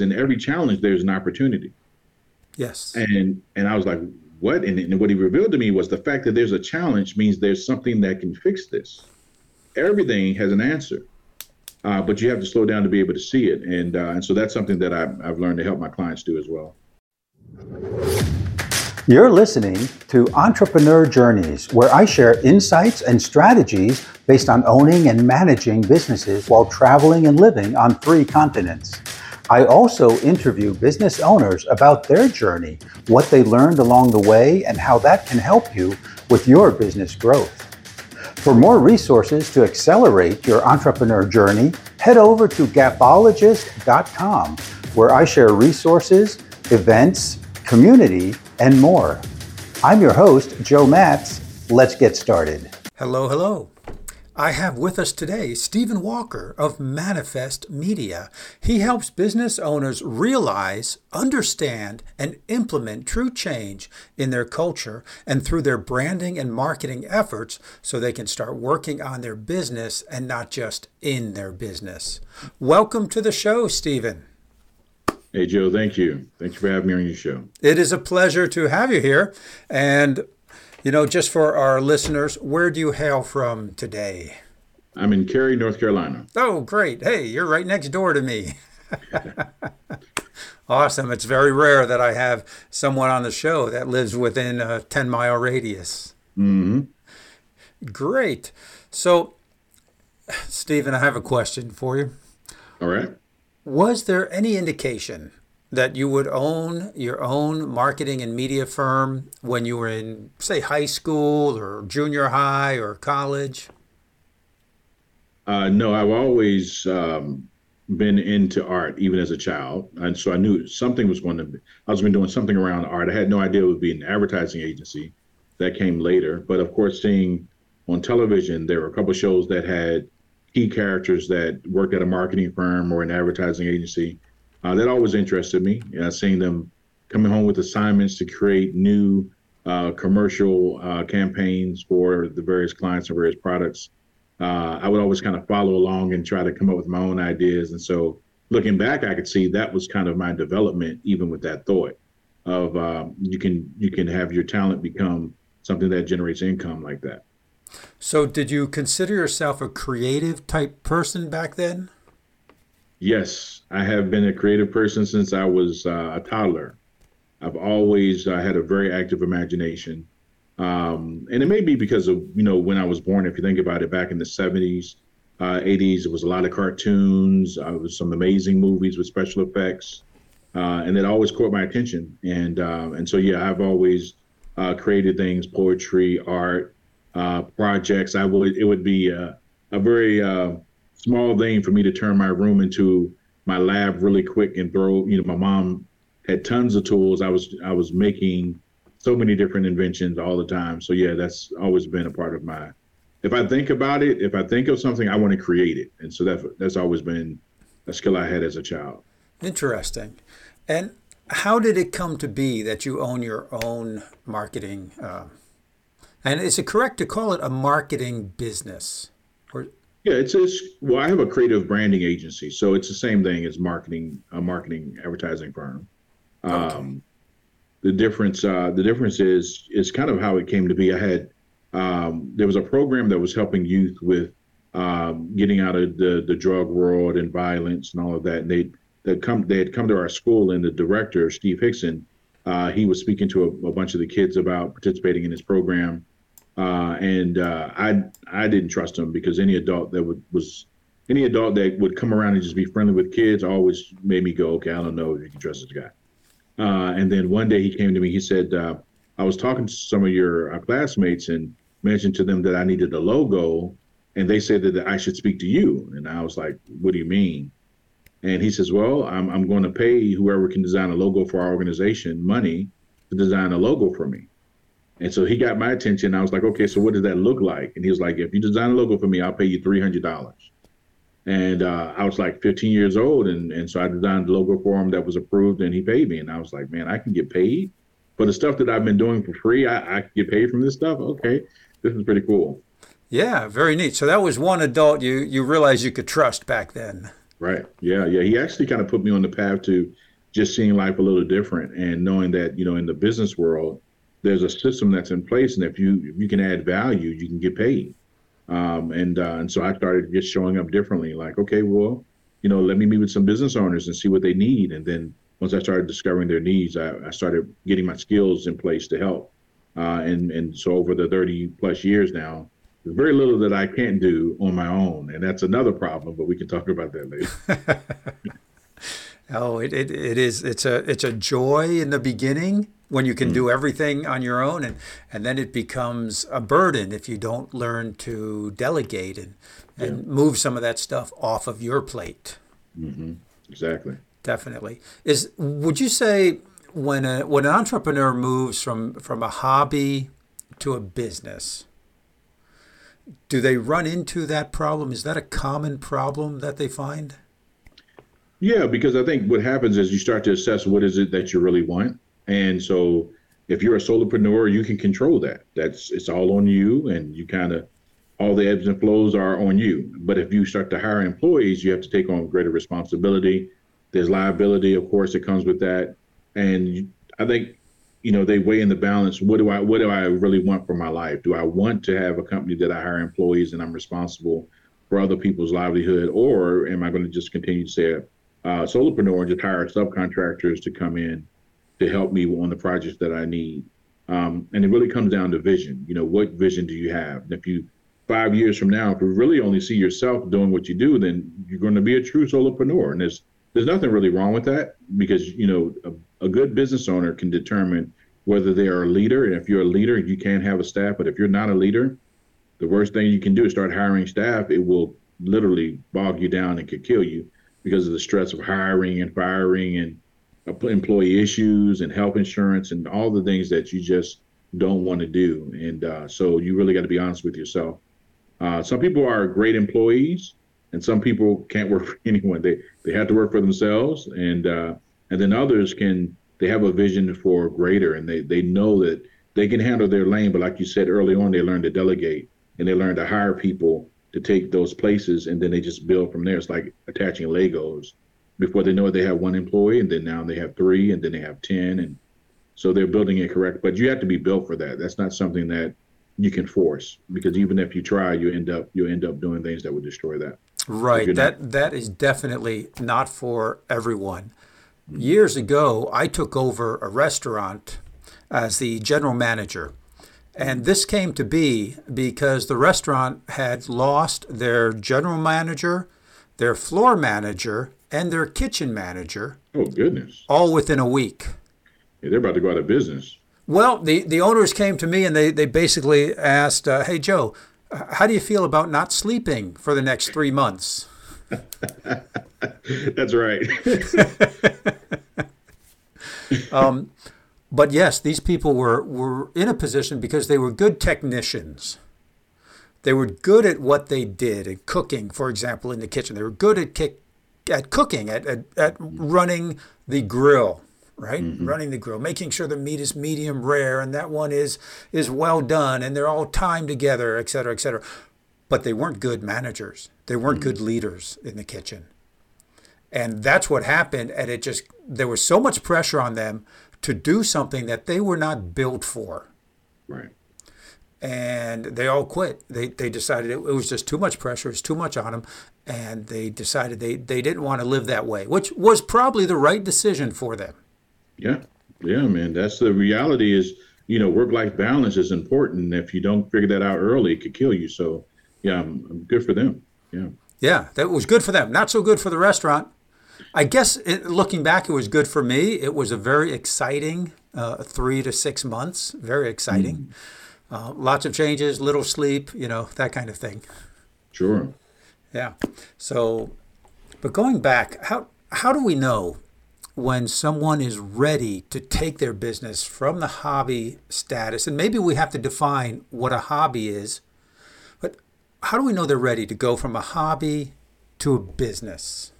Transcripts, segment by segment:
in every challenge there's an opportunity. Yes. And and I was like, what? And, and what he revealed to me was the fact that there's a challenge means there's something that can fix this. Everything has an answer, uh, but you have to slow down to be able to see it. And uh, and so that's something that I've, I've learned to help my clients do as well. You're listening to Entrepreneur Journeys, where I share insights and strategies based on owning and managing businesses while traveling and living on three continents. I also interview business owners about their journey, what they learned along the way, and how that can help you with your business growth. For more resources to accelerate your entrepreneur journey, head over to gapologist.com, where I share resources, events, community, and more. I'm your host, Joe Matz. Let's get started. Hello, hello. I have with us today Steven Walker of Manifest Media. He helps business owners realize, understand, and implement true change in their culture and through their branding and marketing efforts so they can start working on their business and not just in their business. Welcome to the show, Steven. Hey, Joe, thank you. Thank you for having me on your show. It is a pleasure to have you here. And you know, just for our listeners, where do you hail from today? I'm in Cary, North Carolina. Oh, great. Hey, you're right next door to me. awesome. It's very rare that I have someone on the show that lives within a 10 mile radius. Mm-hmm. Great. So, Steven, I have a question for you. All right. Was there any indication that you would own your own marketing and media firm when you were in, say, high school or junior high or college? Uh, no, I've always um, been into art, even as a child, and so I knew something was going to. Be, I was been doing something around art. I had no idea it would be an advertising agency. That came later, but of course, seeing on television, there were a couple shows that had key characters that worked at a marketing firm or an advertising agency uh, that always interested me. Uh, seeing them coming home with assignments to create new uh, commercial uh, campaigns for the various clients and various products. Uh, I would always kind of follow along and try to come up with my own ideas. And so, looking back, I could see that was kind of my development, even with that thought of um, you can you can have your talent become something that generates income like that. So, did you consider yourself a creative type person back then? Yes, I have been a creative person since I was uh, a toddler. I've always uh, had a very active imagination. Um, and it may be because of, you know, when I was born, if you think about it, back in the 70s, uh, 80s, it was a lot of cartoons, uh, was some amazing movies with special effects. Uh, and it always caught my attention. And uh, and so, yeah, I've always uh, created things, poetry, art, projects. I would, it would be a very, small thing for me to turn my room into my lab really quick and throw you know my mom had tons of tools. I was i was making so many different inventions all the time. So yeah that's always been a part of my if i think about it if i think of something i want to create it. And so that that's always been a skill i had as a child. Interesting. And how did it come to be that you own your own marketing uh, and is it correct to call it a marketing business? Or yeah, it's, it's well, I have a creative branding agency, so it's the same thing as marketing, a marketing advertising firm. Okay. Um, the difference, uh, the difference is is kind of how it came to be. I had um, there was a program that was helping youth with um, getting out of the the drug world and violence and all of that. And they they come they had come to our school, and the director Steve Hickson, uh, he was speaking to a, a bunch of the kids about participating in his program uh, and uh, I I didn't trust him because any adult that would was any adult that would come around and just be friendly with kids always made me go, okay, I don't know if you can trust this guy. Uh, and then one day he came to me. He said, uh, I was talking to some of your uh, classmates and mentioned to them that I needed a logo, and they said that I should speak to you. And I was like, What do you mean? And he says, Well, I'm I'm going to pay whoever can design a logo for our organization money to design a logo for me. And so he got my attention. I was like, okay, so what does that look like? And he was like, if you design a logo for me, I'll pay you three hundred dollars. And uh, I was like 15 years old, and and so I designed the logo for him that was approved, and he paid me. And I was like, man, I can get paid for the stuff that I've been doing for free. I, I can get paid from this stuff. Okay, this is pretty cool. Yeah, very neat. So that was one adult you you realized you could trust back then. Right. Yeah. Yeah. He actually kind of put me on the path to just seeing life a little different and knowing that, you know, in the business world, there's a system that's in place. And if you, if you can add value, you can get paid. Um, and, uh, and so I started just showing up differently like, okay, well, you know, let me meet with some business owners and see what they need. And then once I started discovering their needs, I, I started getting my skills in place to help. Uh, and, and so over the 30 plus years now, there's very little that I can't do on my own, and that's another problem. But we can talk about that later. oh, it, it, it is. It's a it's a joy in the beginning when you can mm. do everything on your own, and and then it becomes a burden if you don't learn to delegate and and yeah. move some of that stuff off of your plate. Mm-hmm. Exactly. Definitely. Is would you say when a when an entrepreneur moves from from a hobby to a business? do they run into that problem? Is that a common problem that they find? Yeah, because I think what happens is you start to assess what is it that you really want. And so if you're a solopreneur, you can control that. That's it's all on you and you kind of all the ebbs and flows are on you. But if you start to hire employees, you have to take on greater responsibility. There's liability, of course, that comes with that. And I think you know they weigh in the balance what do i what do i really want for my life do i want to have a company that i hire employees and i'm responsible for other people's livelihood or am i going to just continue to say uh, solopreneur and just hire subcontractors to come in to help me on the projects that i need um, and it really comes down to vision you know what vision do you have and if you five years from now if you really only see yourself doing what you do then you're going to be a true solopreneur and there's there's nothing really wrong with that because you know a, a good business owner can determine whether they are a leader. And if you're a leader, you can have a staff. But if you're not a leader, the worst thing you can do is start hiring staff. It will literally bog you down and could kill you because of the stress of hiring and firing and employee issues and health insurance and all the things that you just don't want to do. And uh, so you really got to be honest with yourself. Uh, some people are great employees, and some people can't work for anyone. They they have to work for themselves, and uh, and then others can they have a vision for greater and they, they know that they can handle their lane. But like you said early on, they learn to delegate and they learn to hire people to take those places and then they just build from there. It's like attaching Legos. Before they know it, they have one employee and then now they have three and then they have 10. And so they're building it correct. But you have to be built for that. That's not something that you can force because even if you try, you end up you end up doing things that would destroy that. Right. That not. that is definitely not for everyone. Years ago, I took over a restaurant as the general manager. And this came to be because the restaurant had lost their general manager, their floor manager, and their kitchen manager. Oh, goodness. All within a week. Yeah, they're about to go out of business. Well, the, the owners came to me and they, they basically asked, uh, Hey, Joe, how do you feel about not sleeping for the next three months? That's right. um, but yes, these people were, were in a position because they were good technicians. They were good at what they did, at cooking, for example, in the kitchen. They were good at, kick, at cooking, at, at, at running the grill, right? Mm-hmm. Running the grill, making sure the meat is medium rare and that one is is well done and they're all timed together, et cetera, et cetera. But they weren't good managers. They weren't mm-hmm. good leaders in the kitchen. And that's what happened. And it just, there was so much pressure on them to do something that they were not built for. Right. And they all quit. They, they decided it, it was just too much pressure, it was too much on them. And they decided they, they didn't want to live that way, which was probably the right decision for them. Yeah. Yeah, man. That's the reality is, you know, work life balance is important. If you don't figure that out early, it could kill you. So, yeah, I'm, I'm good for them. Yeah. Yeah, that was good for them. Not so good for the restaurant. I guess it, looking back, it was good for me. It was a very exciting uh, three to six months. Very exciting. Mm. Uh, lots of changes, little sleep, you know, that kind of thing. Sure. Yeah. So, but going back, how how do we know when someone is ready to take their business from the hobby status? And maybe we have to define what a hobby is. But how do we know they're ready to go from a hobby to a business?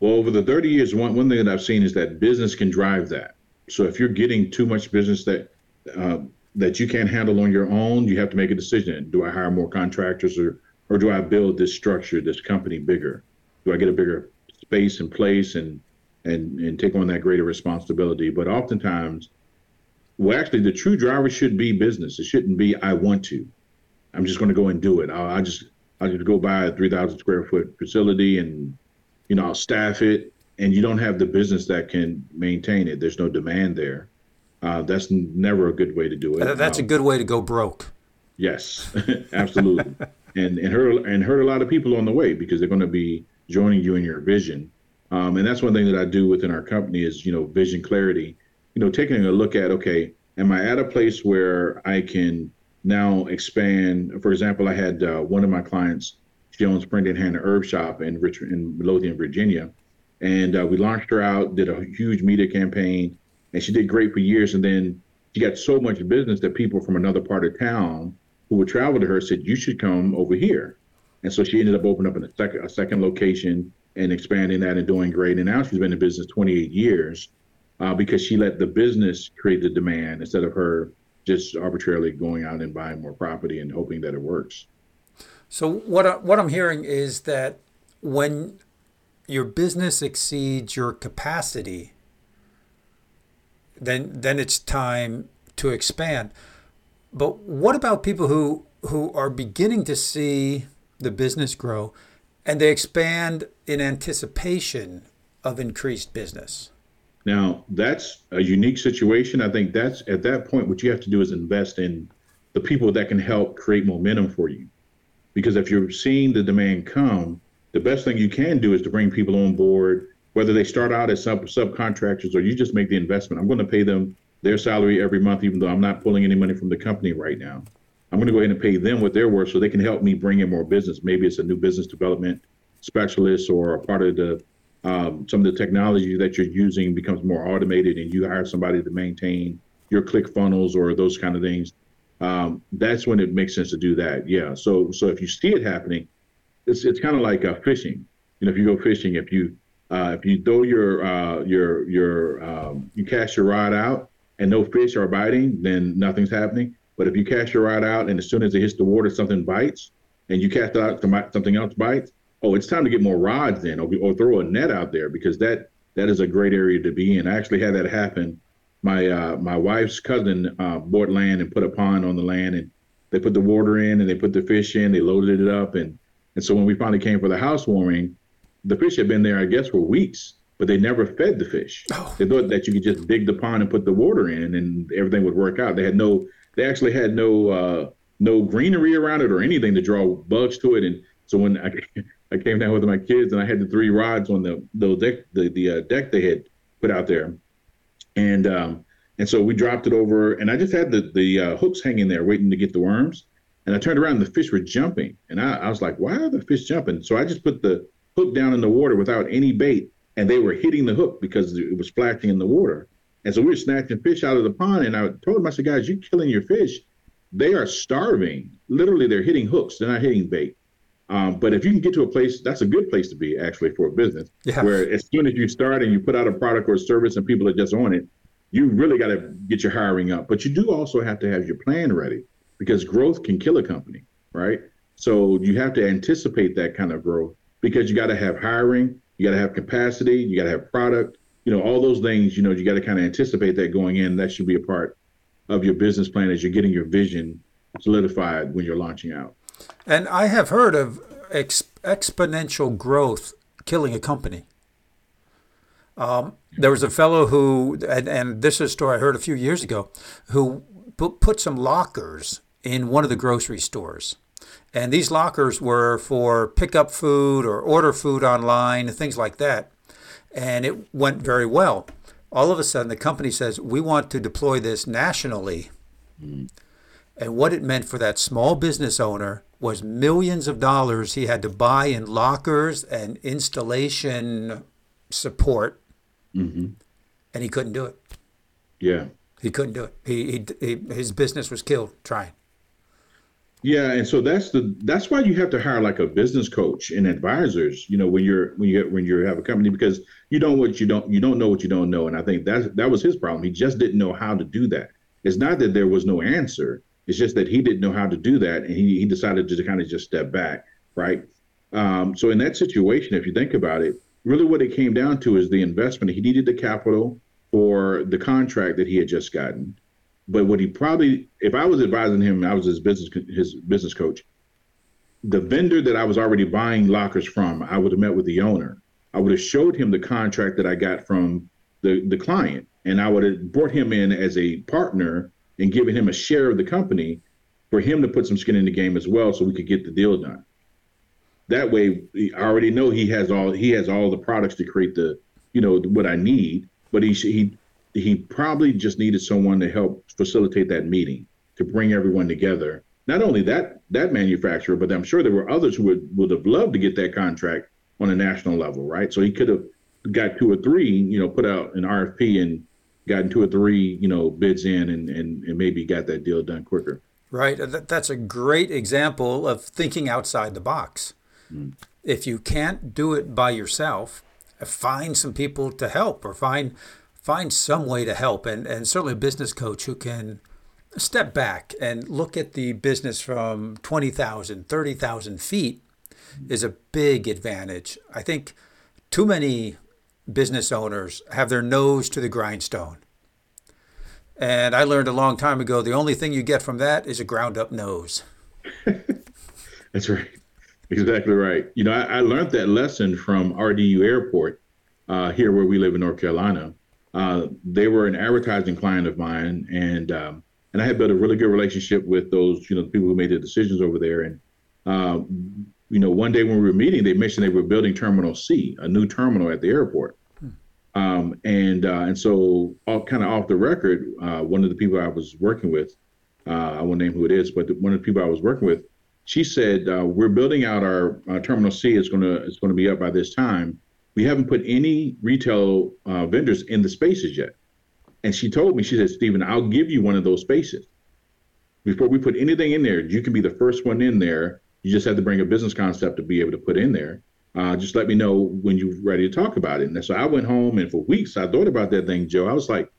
Well, over the 30 years, one, one thing that I've seen is that business can drive that. So if you're getting too much business that uh, that you can't handle on your own, you have to make a decision. Do I hire more contractors or or do I build this structure, this company bigger? Do I get a bigger space and place and and and take on that greater responsibility? But oftentimes, well, actually, the true driver should be business. It shouldn't be I want to. I'm just going to go and do it. I'll, I just I'll just go buy a 3,000 square foot facility and you know I'll staff it, and you don't have the business that can maintain it. There's no demand there. Uh, that's never a good way to do it. That's um, a good way to go broke. Yes, absolutely, and and hurt and hurt a lot of people on the way because they're going to be joining you in your vision. Um, and that's one thing that I do within our company is you know vision clarity. You know, taking a look at okay, am I at a place where I can now expand? For example, I had uh, one of my clients. She owns Brandon Hannah Herb Shop in Richmond, in Midlothian, Virginia, and uh, we launched her out, did a huge media campaign, and she did great for years. And then she got so much business that people from another part of town who would travel to her said, "You should come over here." And so she ended up opening up a second a second location and expanding that and doing great. And now she's been in business 28 years uh, because she let the business create the demand instead of her just arbitrarily going out and buying more property and hoping that it works. So what I, what I'm hearing is that when your business exceeds your capacity, then then it's time to expand. But what about people who who are beginning to see the business grow and they expand in anticipation of increased business? Now, that's a unique situation. I think that's at that point what you have to do is invest in the people that can help create momentum for you. Because if you're seeing the demand come, the best thing you can do is to bring people on board, whether they start out as sub subcontractors or you just make the investment. I'm going to pay them their salary every month, even though I'm not pulling any money from the company right now. I'm going to go ahead and pay them what they're worth so they can help me bring in more business. Maybe it's a new business development specialist or a part of the um, some of the technology that you're using becomes more automated and you hire somebody to maintain your click funnels or those kind of things. Um, that's when it makes sense to do that. Yeah. So so if you see it happening, it's it's kind of like uh, fishing. You know, if you go fishing, if you uh, if you throw your uh, your your um, you cast your rod out and no fish are biting, then nothing's happening. But if you cast your rod out and as soon as it hits the water, something bites, and you cast out, something else bites, oh, it's time to get more rods in, or, or throw a net out there because that that is a great area to be in. I actually had that happen. My uh, my wife's cousin uh, bought land and put a pond on the land, and they put the water in and they put the fish in. They loaded it up, and and so when we finally came for the housewarming, the fish had been there, I guess, for weeks but they never fed the fish. Oh. They thought that you could just dig the pond and put the water in, and everything would work out. They had no, they actually had no, uh, no greenery around it or anything to draw bugs to it. And so when I, I came down with my kids, and I had the three rods on the the deck, the the uh, deck they had put out there, and um, and so we dropped it over, and I just had the the uh, hooks hanging there, waiting to get the worms. And I turned around, and the fish were jumping, and I, I was like, "Why are the fish jumping?" So I just put the hook down in the water without any bait and they were hitting the hook because it was splashing in the water. And so we were snatching fish out of the pond. And I told them, I said, guys, you're killing your fish. They are starving. Literally, they're hitting hooks. They're not hitting bait. Um, but if you can get to a place, that's a good place to be actually for a business, yeah. where as soon as you start and you put out a product or a service and people are just on it, you really got to get your hiring up. But you do also have to have your plan ready because growth can kill a company, right? So you have to anticipate that kind of growth because you got to have hiring, you got to have capacity. You got to have product. You know, all those things. You know, you got to kind of anticipate that going in. That should be a part of your business plan as you're getting your vision solidified when you're launching out. And I have heard of ex- exponential growth killing a company. Um, there was a fellow who, and, and, this is a story I heard a few years ago, who put some lockers in one of the grocery stores. And these lockers were for pick up food or order food online and things like that. And it went very well. All of a sudden, the company says, We want to deploy this nationally. Mm. And what it meant for that small business owner was millions of dollars he had to buy in lockers and installation support. Mm-hmm. And he couldn't do it. Yeah. He couldn't do it. He, he, he, his business was killed trying. Yeah, and so that's the that's why you have to hire like a business coach and advisors. You know, when you're when you when you have a company because you don't what you don't you don't know what you don't know, and I think that that was his problem. He just didn't know how to do that. It's not that there was no answer. It's just that he didn't know how to do that, and he he decided to kind of just step back. right? Um, so in that situation, if you think about it, really what it came down to is the investment. He needed the capital for the contract that he had just gotten. But what he probably, if I was advising him, I was his business his business coach. The vendor that I was already buying lockers from, I would have met with the owner. I would have showed him the contract that I got from the the client, and I would have brought him in as a partner and given him a share of the company for him to put some skin in the game as well, so we could get the deal done. That way, I already know he has all he has all the products to create the you know what I need, but he he he probably just needed someone to help facilitate that meeting to bring everyone together. Not only that that manufacturer, but I'm sure there were others who would, would have loved to get that contract on a national level, right? So he could have got two or three, you know, put out an RFP and gotten two or three, you know, bids in and, and, and maybe got that deal done quicker. Right. That's a great example of thinking outside the box. Mm. If you can't do it by yourself, find some people to help or find find some way to help and, and certainly a business coach who can step back and look at the business from 20,000, 30,000 feet is a big advantage. I think too many business owners have their nose to the grindstone. And I learned a long time ago the only thing you get from that is a ground up nose. That's right. Exactly right. You know, I, I, learned that lesson from RDU Airport uh, here where we live in North Carolina. Uh, they were an advertising client of mine, and um, and I had built a really good relationship with those, you know, the people who made the decisions over there. And uh, you know, one day when we were meeting, they mentioned they were building Terminal C, a new terminal at the airport. Hmm. Um, and uh, and so, all kind of off the record, uh, one of the people I was working with, uh, I won't name who it is, but the, one of the people I was working with, she said, uh, "We're building out our Terminal C. It's gonna it's gonna be up by this time." We haven't put any retail uh, vendors in the spaces yet. And she told me, she said, Steven, I'll give you one of those spaces. Before we put anything in there, you can be the first one in there. You just have to bring a business concept to be able to put in there. Uh, just let me know when you're ready to talk about it. And so I went home, and for weeks I thought about that thing, Joe. I was like,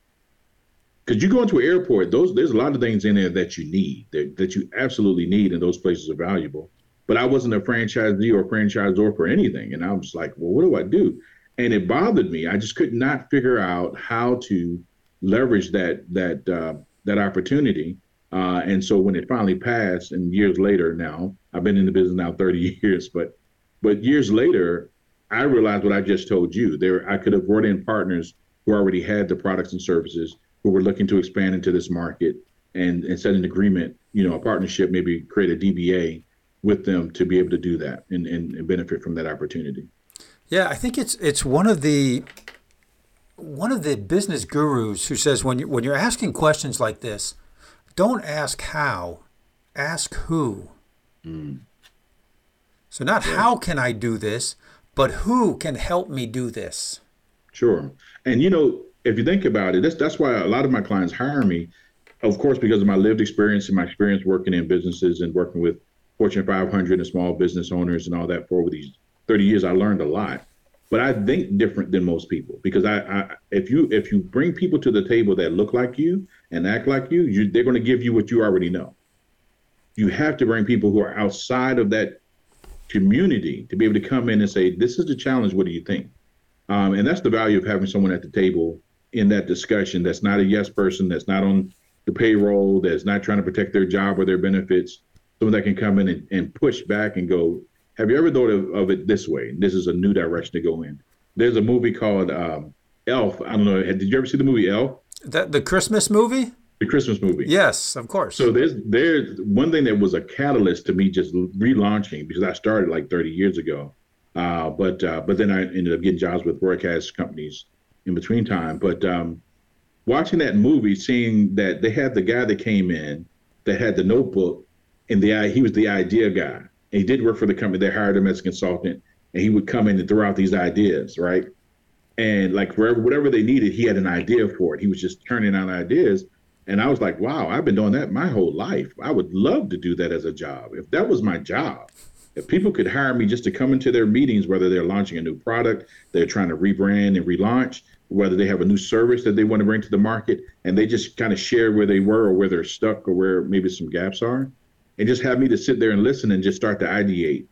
because you go into an airport, those there's a lot of things in there that you need, that, that you absolutely need, and those places are valuable but I wasn't a franchisee or franchisor for anything. And I was like, well, what do I do? And it bothered me. I just could not figure out how to leverage that that uh, that opportunity. Uh, and so when it finally passed, and years later now, I've been in the business now 30 years, but but years later, I realized what I just told you. There, I could have brought in partners who already had the products and services, who were looking to expand into this market, and and set an agreement, you know, a partnership, maybe create a DBA with them to be able to do that and, and, and benefit from that opportunity. Yeah, I think it's it's one of the one of the business gurus who says when you when you're asking questions like this, don't ask how, ask who. Mm. So not yeah. how can I do this, but who can help me do this. Sure, and you know if you think about it, that's that's why a lot of my clients hire me, of course, because of my lived experience and my experience working in businesses and working with Fortune 500 and small business owners and all that for over these 30 years, I learned a lot. But I think different than most people because I, I if you if you bring people to the table that look like you and act like you, you they're going to give you what you already know. You have to bring people who are outside of that community to be able to come in and say, "This is the challenge. What do you think?" Um, and that's the value of having someone at the table in that discussion that's not a yes person, that's not on the payroll, that's not trying to protect their job or their benefits, someone that can come in and, and push back and go, have you ever thought of, of, it this way? This is a new direction to go in. There's a movie called um, Elf. I don't know. Did you ever see the movie Elf? That the Christmas movie? The Christmas movie. Yes, of course. So there's there's one thing that was a catalyst to me just relaunching because I started like 30 years ago. Uh, but uh, but then I ended up getting jobs with broadcast companies in between time. But um, watching that movie, seeing that they had the guy that came in that had the notebook and the he was the idea guy. And he did work for the company. They hired him as a consultant, and he would come in and throw out these ideas, right? And like wherever whatever they needed, he had an idea for it. He was just turning out ideas. And I was like, wow, I've been doing that my whole life. I would love to do that as a job. If that was my job, if people could hire me just to come into their meetings, whether they're launching a new product, they're trying to rebrand and relaunch, whether they have a new service that they want to bring to the market, and they just kind of share where they were or where they're stuck or where maybe some gaps are, and just have me to sit there and listen and just start to ideate.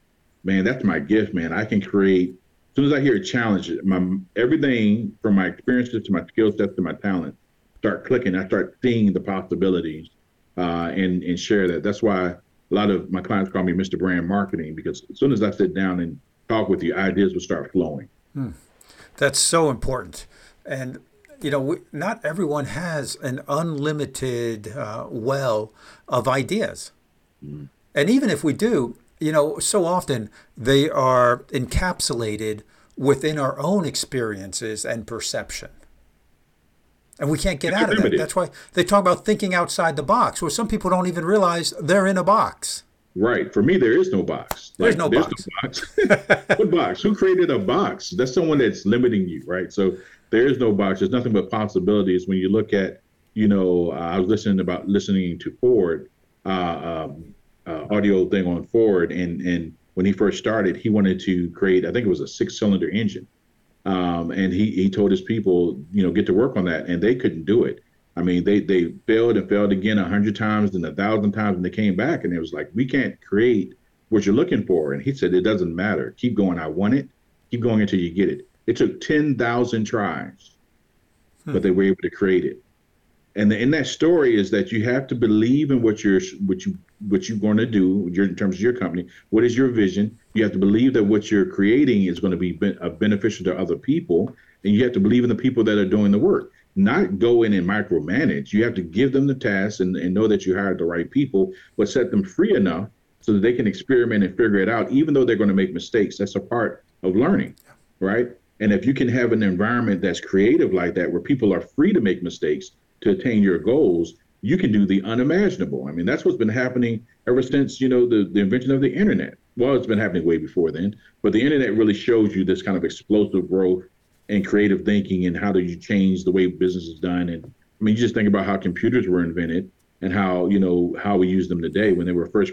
man, that's my gift, man. I can create. As soon as I hear a challenge, my everything from my experiences to my skill sets to my talent start clicking. I start seeing the possibilities uh, and and share that. That's why a lot of my clients call me Mr. Brand Marketing because as soon as I sit down and talk with you, ideas will start flowing. Hmm. That's so important, and you know, not everyone has an unlimited uh, well of ideas. Mm. And even if we do, you know, so often they are encapsulated within our own experiences and perception. And we can't get out of that. That's why they talk about thinking outside the box, where some people don't even realize they're in a box. Right. For me, there is no box. There's like, no there's box. No box. what box? Who created a box? That's someone that's limiting you, right? So there is no box. There's nothing but possibilities. When you look at, you know, uh, I was listening about listening to Ford, uh, um, uh, audio thing on Ford, and and when he first started, he wanted to create, I think it was a six-cylinder engine, um, and he he told his people, you know, get to work on that, and they couldn't do it. I mean, they they failed and failed again a hundred times and a thousand times, and they came back, and it was like, we can't create what you're looking for. And he said, it doesn't matter. Keep going. I want it. Keep going until you get it. It took ten thousand tries, hmm. but they were able to create it. And in that story is that you have to believe in what you're what you what you're going to do in terms of your company. What is your vision? You have to believe that what you're creating is going to be uh, beneficial to other people, and you have to believe in the people that are doing the work not go in and micromanage. You have to give them the tasks and, and know that you hired the right people, but set them free enough so that they can experiment and figure it out, even though they're going to make mistakes. That's a part of learning, right? And if you can have an environment that's creative like that, where people are free to make mistakes to attain your goals, you can do the unimaginable. I mean, that's what's been happening ever since, you know, the, the invention of the internet. Well, it's been happening way before then, but the internet really shows you this kind of explosive growth and creative thinking and how do you change the way business is done. And I mean, you just think about how computers were invented and how you know how we use them today. When they were first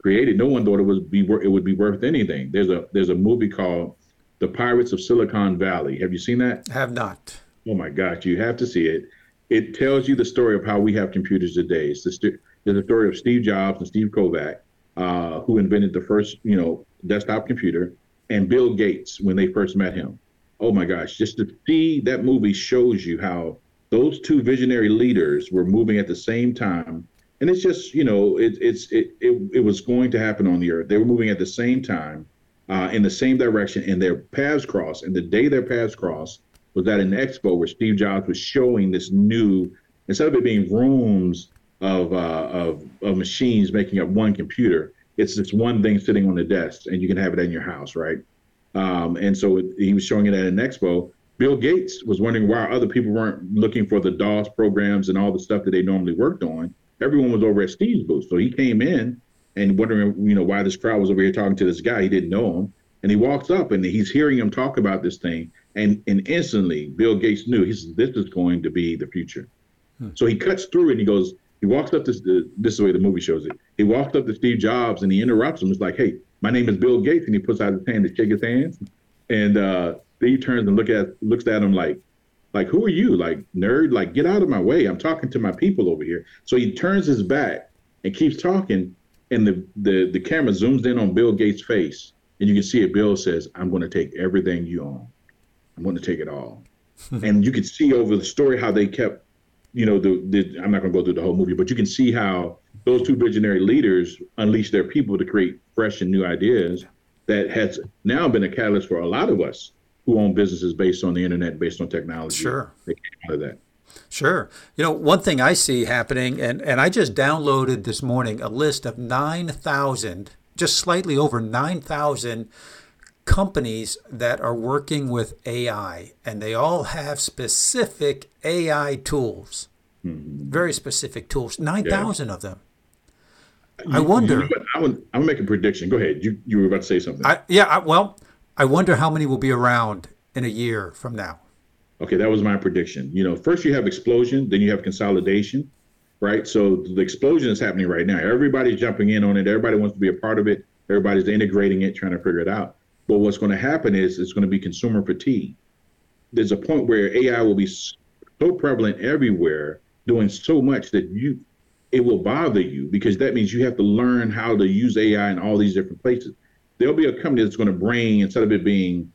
created, no one thought it would be it would be worth anything. There's a there's a movie called The Pirates of Silicon Valley. Have you seen that? Have not. Oh my gosh, you have to see it. It tells you the story of how we have computers today. It's the, st- the story of Steve Jobs and Steve Kovac, uh, who invented the first, you know, desktop computer, and Bill Gates when they first met him oh my gosh, just to see that movie shows you how those two visionary leaders were moving at the same time. And it's just, you know, it, it's it, it it was going to happen on the earth. They were moving at the same time, uh, in the same direction, and their paths crossed. And the day their paths crossed was at an expo where Steve Jobs was showing this new, instead of it being rooms of uh, of, of machines making up one computer, it's this one thing sitting on the desk, and you can have it in your house, right? Um, and so he was showing it at an expo. Bill Gates was wondering why other people weren't looking for the DOS programs and all the stuff that they normally worked on. Everyone was over at Steve's booth. So he came in and wondering, you know, why this crowd was over here talking to this guy. He didn't know him. And he walks up and he's hearing him talk about this thing. And, and instantly, Bill Gates knew he says, this is going to be the future. Hmm. So he cuts through and he goes, he walks up this, this is the way the movie shows it. He walks up to Steve Jobs and he interrupts him. It's like, hey, my name is Bill Gates, and he puts out his hand to shake his hands, and uh, he turns and look at looks at him like, like who are you, like nerd, like get out of my way, I'm talking to my people over here. So he turns his back and keeps talking, and the the the camera zooms in on Bill Gates' face, and you can see it. Bill says, "I'm going to take everything you own. I'm going to take it all." and you can see over the story how they kept, you know, the, the I'm not going to go through the whole movie, but you can see how those two visionary leaders unleashed their people to create fresh and new ideas that has now been a catalyst for a lot of us who own businesses based on the internet, based on technology. Sure. They came out of that. Sure. You know, one thing I see happening, and, and I just downloaded this morning a list of 9,000, just slightly over 9,000 companies that are working with AI, and they all have specific AI tools, mm-hmm. very specific tools, 9,000 yeah. of them. I wonder. You know I would, I'm gonna make a prediction. Go ahead. You you were about to say something. I, yeah. I, well, I wonder how many will be around in a year from now. Okay, that was my prediction. You know, first you have explosion, then you have consolidation, right? So the explosion is happening right now. Everybody's jumping in on it. Everybody wants to be a part of it. Everybody's integrating it, trying to figure it out. But what's going to happen is it's going to be consumer fatigue. There's a point where AI will be so prevalent everywhere, doing so much that you it will bother you because that means you have to learn how to use AI in all these different places. there'll be a company that's going to bring instead of it being,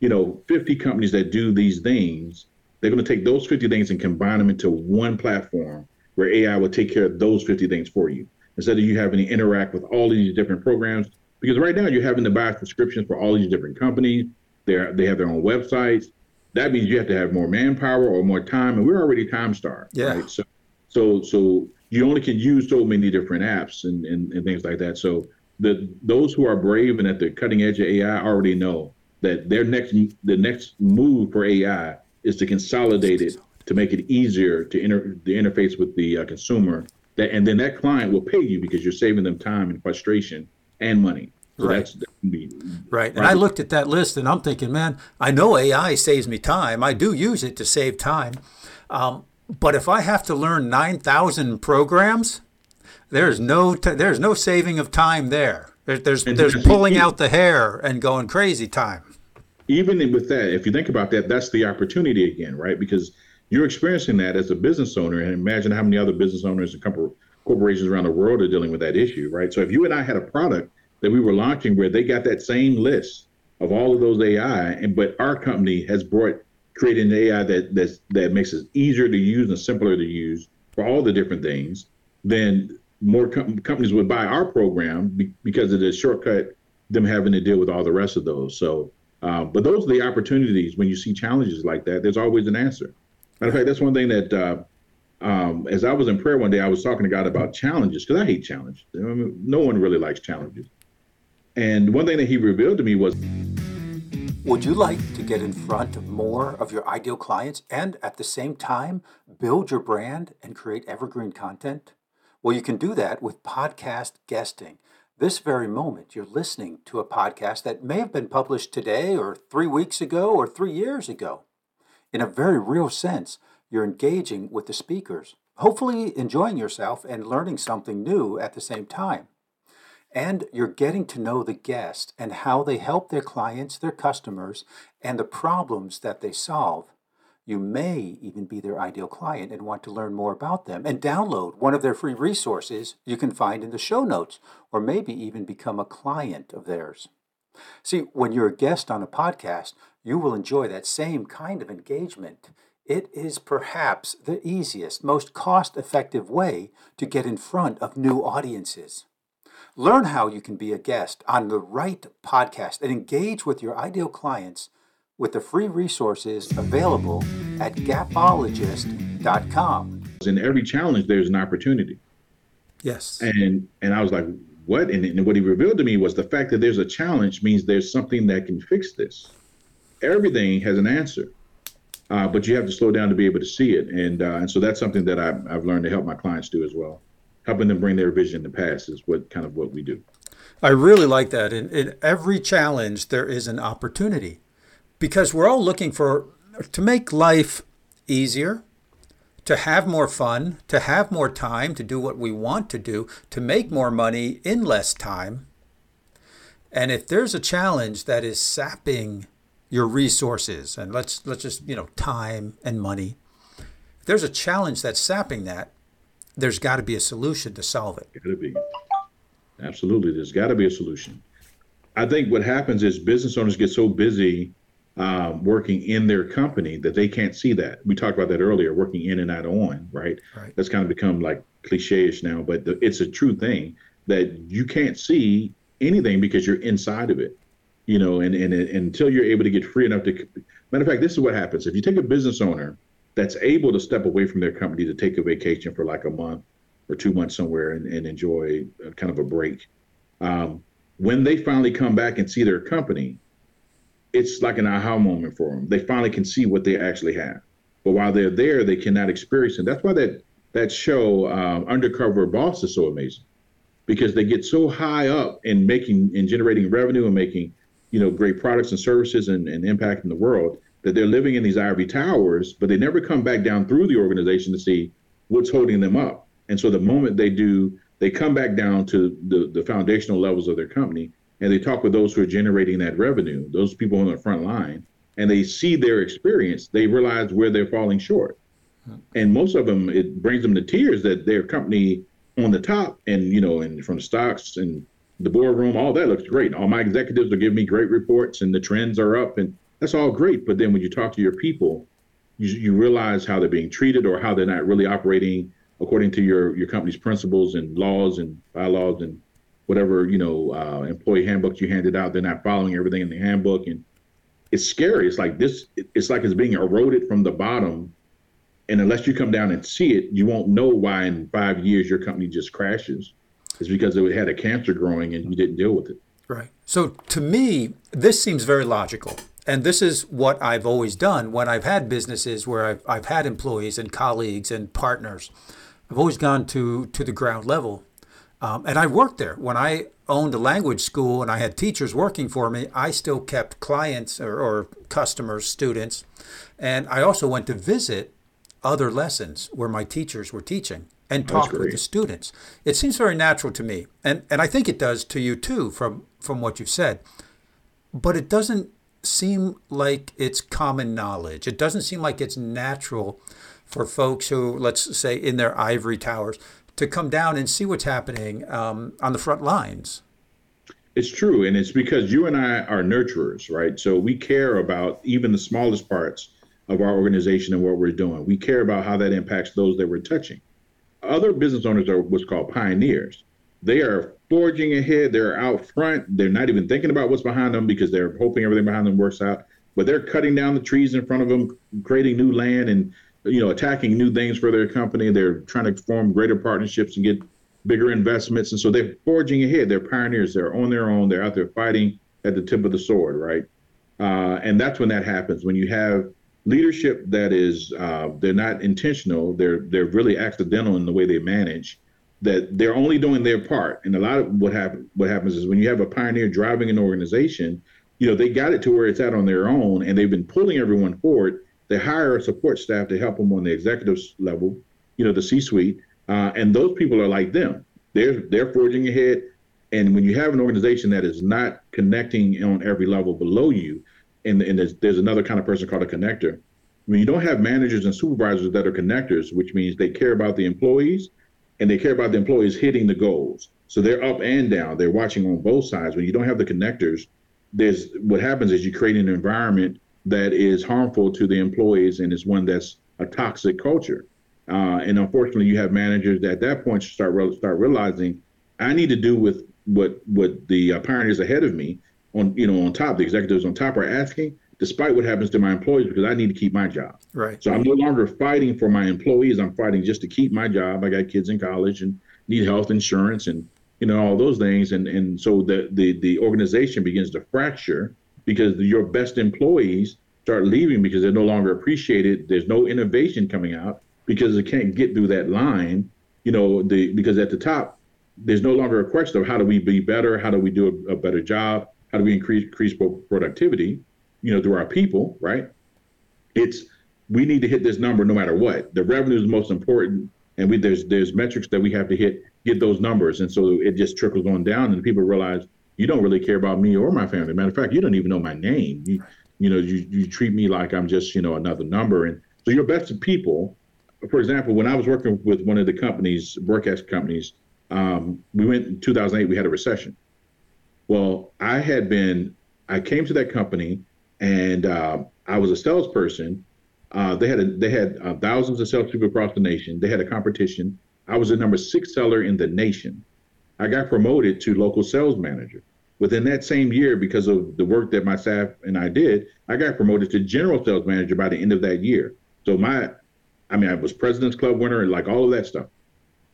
you know, 50 companies that do these things, they're going to take those 50 things and combine them into one platform where AI will take care of those 50 things for you instead of you having to interact with all these different programs. Because right now you're having to buy subscriptions for all these different companies. They're, they have their own websites. That means you have to have more manpower or more time, and we're already time starved. Yeah. Right? So, so, so you only can use so many different apps and, and, and things like that. So the those who are brave and at the cutting edge of AI already know that their next the next move for AI is to consolidate it to make it easier to inter, the interface with the uh, consumer. That and then that client will pay you because you're saving them time and frustration and money. So Right. that's Right. And I looked at that list and I'm thinking, man, I know AI saves me time. I do use it to save time. Um, but if I have to learn 9,000 programs, there's no t- there's no saving of time there. There's there's, there's pulling out the hair and going crazy time. even with that, if you think about that, that's the opportunity again, right? Because you're experiencing that as a business owner, and imagine how many other business owners and compor- corporations around the world are dealing with that issue, right? So if you and I had a product that we were launching where they got that same list of all of those AI, and but our company has brought creating an AI that that's, that makes it easier to use and simpler to use for all the different things, then more com- companies would buy our program be- because of the shortcut them having to deal with all the rest of those. So, uh, but those are the opportunities when you see challenges like that. There's always an answer. Matter of fact, that's one thing that uh, um, as I was in prayer one day, I was talking to God about challenges because I hate challenges. I mean, no one really likes challenges. And one thing that He revealed to me was Would you like to get in front of more of your ideal clients and at the same time build your brand and create evergreen content? Well, you can do that with podcast guesting. This very moment, you're listening to a podcast that may have been published today or three weeks ago or three years ago. In a very real sense, you're engaging with the speakers, hopefully enjoying yourself and learning something new at the same time. And you're getting to know the guest and how they help their clients, their customers, and the problems that they solve. You may even be their ideal client and want to learn more about them and download one of their free resources you can find in the show notes, or maybe even become a client of theirs. See, when you're a guest on a podcast, you will enjoy that same kind of engagement. It is perhaps the easiest, most cost effective way to get in front of new audiences. Learn how you can be a guest on the right podcast and engage with your ideal clients with the free resources available at gapologist.com. in every challenge there's an opportunity. Yes. And and I was like, what? And, and what he revealed to me was the fact that there's a challenge means there's something that can fix this. Everything has an answer, uh, but you have to slow down to be able to see it. And uh, and so that's something that I've, I've learned to help my clients do as well. Helping them bring their vision to pass is what kind of what we do. I really like that. In, in every challenge, there is an opportunity because we're all looking for to make life easier, to have more fun, to have more time to do what we want to do, to make more money in less time. And if there's a challenge that is sapping your resources, and let's let's just you know time and money, if there's a challenge that's sapping that, there's got to be a solution to solve it. Got to be. Absolutely, there's got to be a solution. I think what happens is business owners get so busy um, working in their company that they can't see that. We talked about that earlier, working in and out on, right? Right. That's kind of become like cliche-ish now, but the, it's a true thing that you can't see anything because you're inside of it, you know. And, and and until you're able to get free enough to, matter of fact, this is what happens if you take a business owner that's able to step away from their company to take a vacation for like a month or two months somewhere and, and enjoy kind of a break. Um, when they finally come back and see their company, it's like an aha moment for them. They finally can see what they actually have. But while they're there, they cannot experience it. That's why that that show um, Undercover Boss is so amazing because they get so high up in making and generating revenue and making you know great products and services and, and impacting the world that they're living in these ivory towers, but they never come back down through the organization to see what's holding them up. And so the moment they do, they come back down to the, the foundational levels of their company and they talk with those who are generating that revenue, those people on the front line, and they see their experience, they realize where they're falling short. And most of them, it brings them to tears that their company on the top and, you know, and from stocks and the boardroom, all that looks great. All my executives are giving me great reports and the trends are up and that's all great. But then when you talk to your people, you, you realize how they're being treated or how they're not really operating according to your, your company's principles and laws and bylaws and whatever, you know, uh, employee handbooks you handed out. They're not following everything in the handbook. And it's scary. It's like this, it's like it's being eroded from the bottom. And unless you come down and see it, you won't know why in five years your company just crashes. It's because it had a cancer growing and you didn't deal with it. Right. So to me, this seems very logical. And this is what I've always done when I've had businesses where I've, I've had employees and colleagues and partners. I've always gone to, to the ground level. Um, and I worked there. When I owned a language school and I had teachers working for me, I still kept clients or, or customers, students. And I also went to visit other lessons where my teachers were teaching and talk with the students. It seems very natural to me, and and I think it does to you too, from from what you've said. But it doesn't seem like it's common knowledge. It doesn't seem like it's natural for folks who, let's say, in their ivory towers, to come down and see what's happening um, on the front lines. It's true, and it's because you and I are nurturers, right? So we care about even the smallest parts of our organization and what we're doing. We care about how that impacts those that we're touching. Other business owners are what's called pioneers. They are forging ahead. They're out front. They're not even thinking about what's behind them because they're hoping everything behind them works out. But they're cutting down the trees in front of them, creating new land and you know attacking new things for their company. They're trying to form greater partnerships and get bigger investments. And so they're forging ahead. They're pioneers. They're on their own. They're out there fighting at the tip of the sword, right? Uh, and that's when that happens. When you have leadership that is uh, they're not intentional. They're they're really accidental in the way they manage that they're only doing their part. And a lot of what happen what happens is when you have a pioneer driving an organization, you know, they got it to where it's at on their own and they've been pulling everyone forward. They hire a support staff to help them on the executive level, you know, the C-suite. Uh, and those people are like them. They're they're forging ahead. And when you have an organization that is not connecting on every level below you, and, and there's, there's another kind of person called a connector. When you don't have managers and supervisors that are connectors, which means they care about the employees and they care about the employees hitting the goals. So they're up and down. They're watching on both sides. When you don't have the connectors, there's what happens is you create an environment that is harmful to the employees and it's one that's a toxic culture. Uh, and unfortunately, you have managers that at that point start start realizing I need to do with what what the uh, pioneers ahead of me on you know on top the executives on top are asking despite what happens to my employees because I need to keep my job. Right. So I'm no longer fighting for my employees. I'm fighting just to keep my job. I got kids in college and need health insurance and you know all those things and and so the the the organization begins to fracture because your best employees start leaving because they're no longer appreciated. There's no innovation coming out because they can't get through that line. You know the because at the top there's no longer a question of how do we be better, how do we do a, a better job, how do we increase increase productivity you know, through our people, right? It's we need to hit this number no matter what. The revenue is the most important, and we there's there's metrics that we have to hit get those numbers, and so it just trickles on down, and people realize you don't really care about me or my family. Matter of fact, you don't even know my name. You you know you you treat me like I'm just you know another number, and so your best of people. For example, when I was working with one of the companies, broadcast companies, um, we went in 2008. We had a recession. Well, I had been I came to that company and uh, I was a salesperson. Uh, they had a, they had uh, thousands of salespeople across the nation. They had a competition. I was the number six seller in the nation. I got promoted to local sales manager. Within that same year, because of the work that my staff and I did, I got promoted to general sales manager by the end of that year. So my, I mean, I was President's Club winner and like all of that stuff.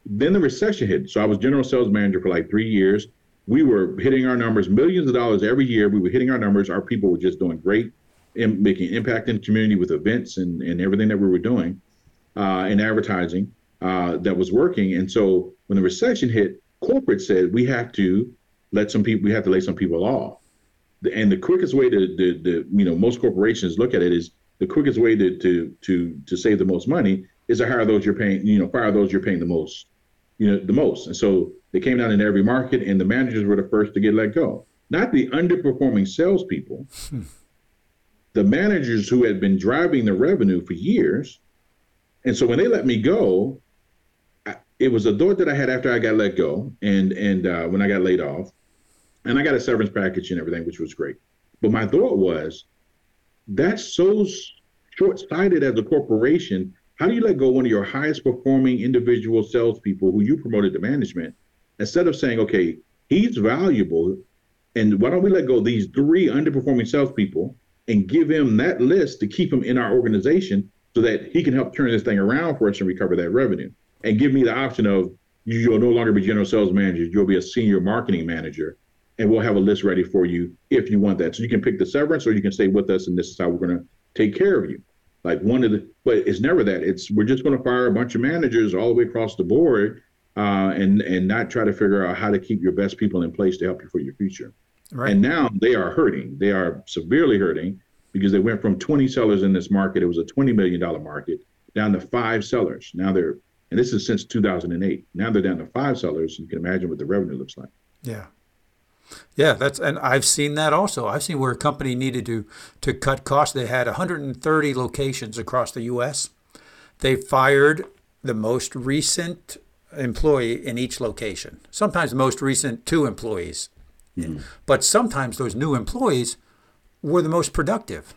Then the recession hit. So I was general sales manager for like three years we were hitting our numbers, millions of dollars every year. We were hitting our numbers. Our people were just doing great and making impact in the community with events and, and everything that we were doing uh, in advertising uh, that was working. And so when the recession hit, corporate said we have to let some people, we have to lay some people off. And the quickest way to, the, the you know, most corporations look at it is the quickest way to, to, to, to save the most money is to hire those you're paying, you know, fire those you're paying the most, you know, the most. And so they came down in every market, and the managers were the first to get let go. Not the underperforming salespeople, the managers who had been driving the revenue for years. And so when they let me go, I, it was a thought that I had after I got let go, and and uh, when I got laid off, and I got a severance package and everything, which was great. But my thought was, that's so short-sighted as a corporation. How do you let go one of your highest performing individual salespeople who you promoted to management instead of saying, okay, he's valuable, and why don't we let go these three underperforming salespeople and give him that list to keep him in our organization so that he can help turn this thing around for us and recover that revenue and give me the option of you'll no longer be general sales manager, you'll be a senior marketing manager, and we'll have a list ready for you if you want that. So you can pick the severance or you can stay with us and this is how we're going to take care of you. Like one of the, but it's never that. It's we're just going to fire a bunch of managers all the way across the board, uh, and and not try to figure out how to keep your best people in place to help you for your future. Right. And now they are hurting. They are severely hurting because they went from 20 sellers in this market. It was a 20 million dollar market down to five sellers. Now they're and this is since 2008. Now they're down to five sellers. You can imagine what the revenue looks like. Yeah. Yeah, that's and I've seen that also. I've seen where a company needed to to cut costs. They had 130 locations across the U.S. They fired the most recent employee in each location. Sometimes the most recent two employees, mm-hmm. but sometimes those new employees were the most productive.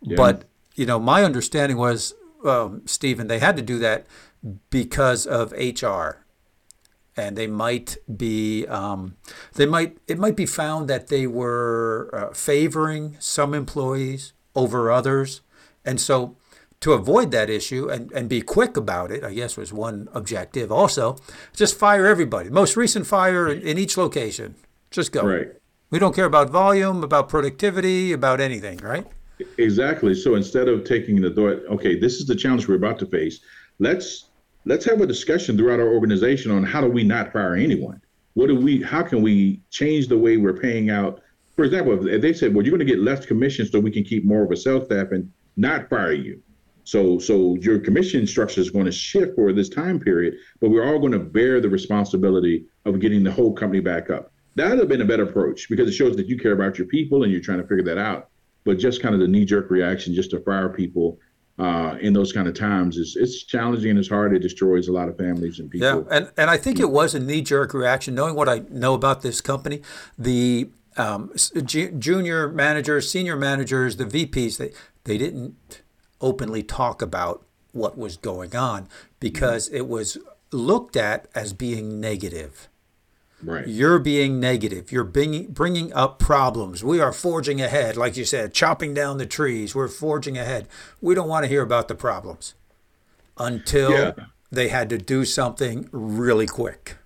Yeah. But you know, my understanding was, um, Steven, they had to do that because of HR and they might be um, they might it might be found that they were uh, favoring some employees over others. And so to avoid that issue and, and be quick about it i guess was one objective. Also just fire everybody. Most recent fire in, in each location. Just go. Right. We don't care about volume about productivity about anything right? Exactly. So instead of taking the thought okay this is the challenge we're about to face. Let's let's have a discussion throughout our organization on how do we not fire anyone? What do we? How can we change the way we're paying out? For example, if they said, "Well, you're going to get less commission so we can keep more of a sales staff and not fire you," so so your commission structure is going to shift for this time period, but we're all going to bear the responsibility of getting the whole company back up. That would have been a better approach because it shows that you care about your people and you're trying to figure that out. But just kind of the knee jerk reaction just to fire people uh, in those kind of times is it's challenging and it's hard. It destroys a lot of families and people. Yeah, and and I think it was a knee jerk reaction. Knowing what I know about this company, the um, junior managers, senior managers, the VPs, they they didn't openly talk about what was going on because it was looked at as being negative. Right. You're being negative. You're bringing, bringing up problems. We are forging ahead, like you said, chopping down the trees. We're forging ahead. We don't want to hear about the problems until yeah. they had to do something really quick.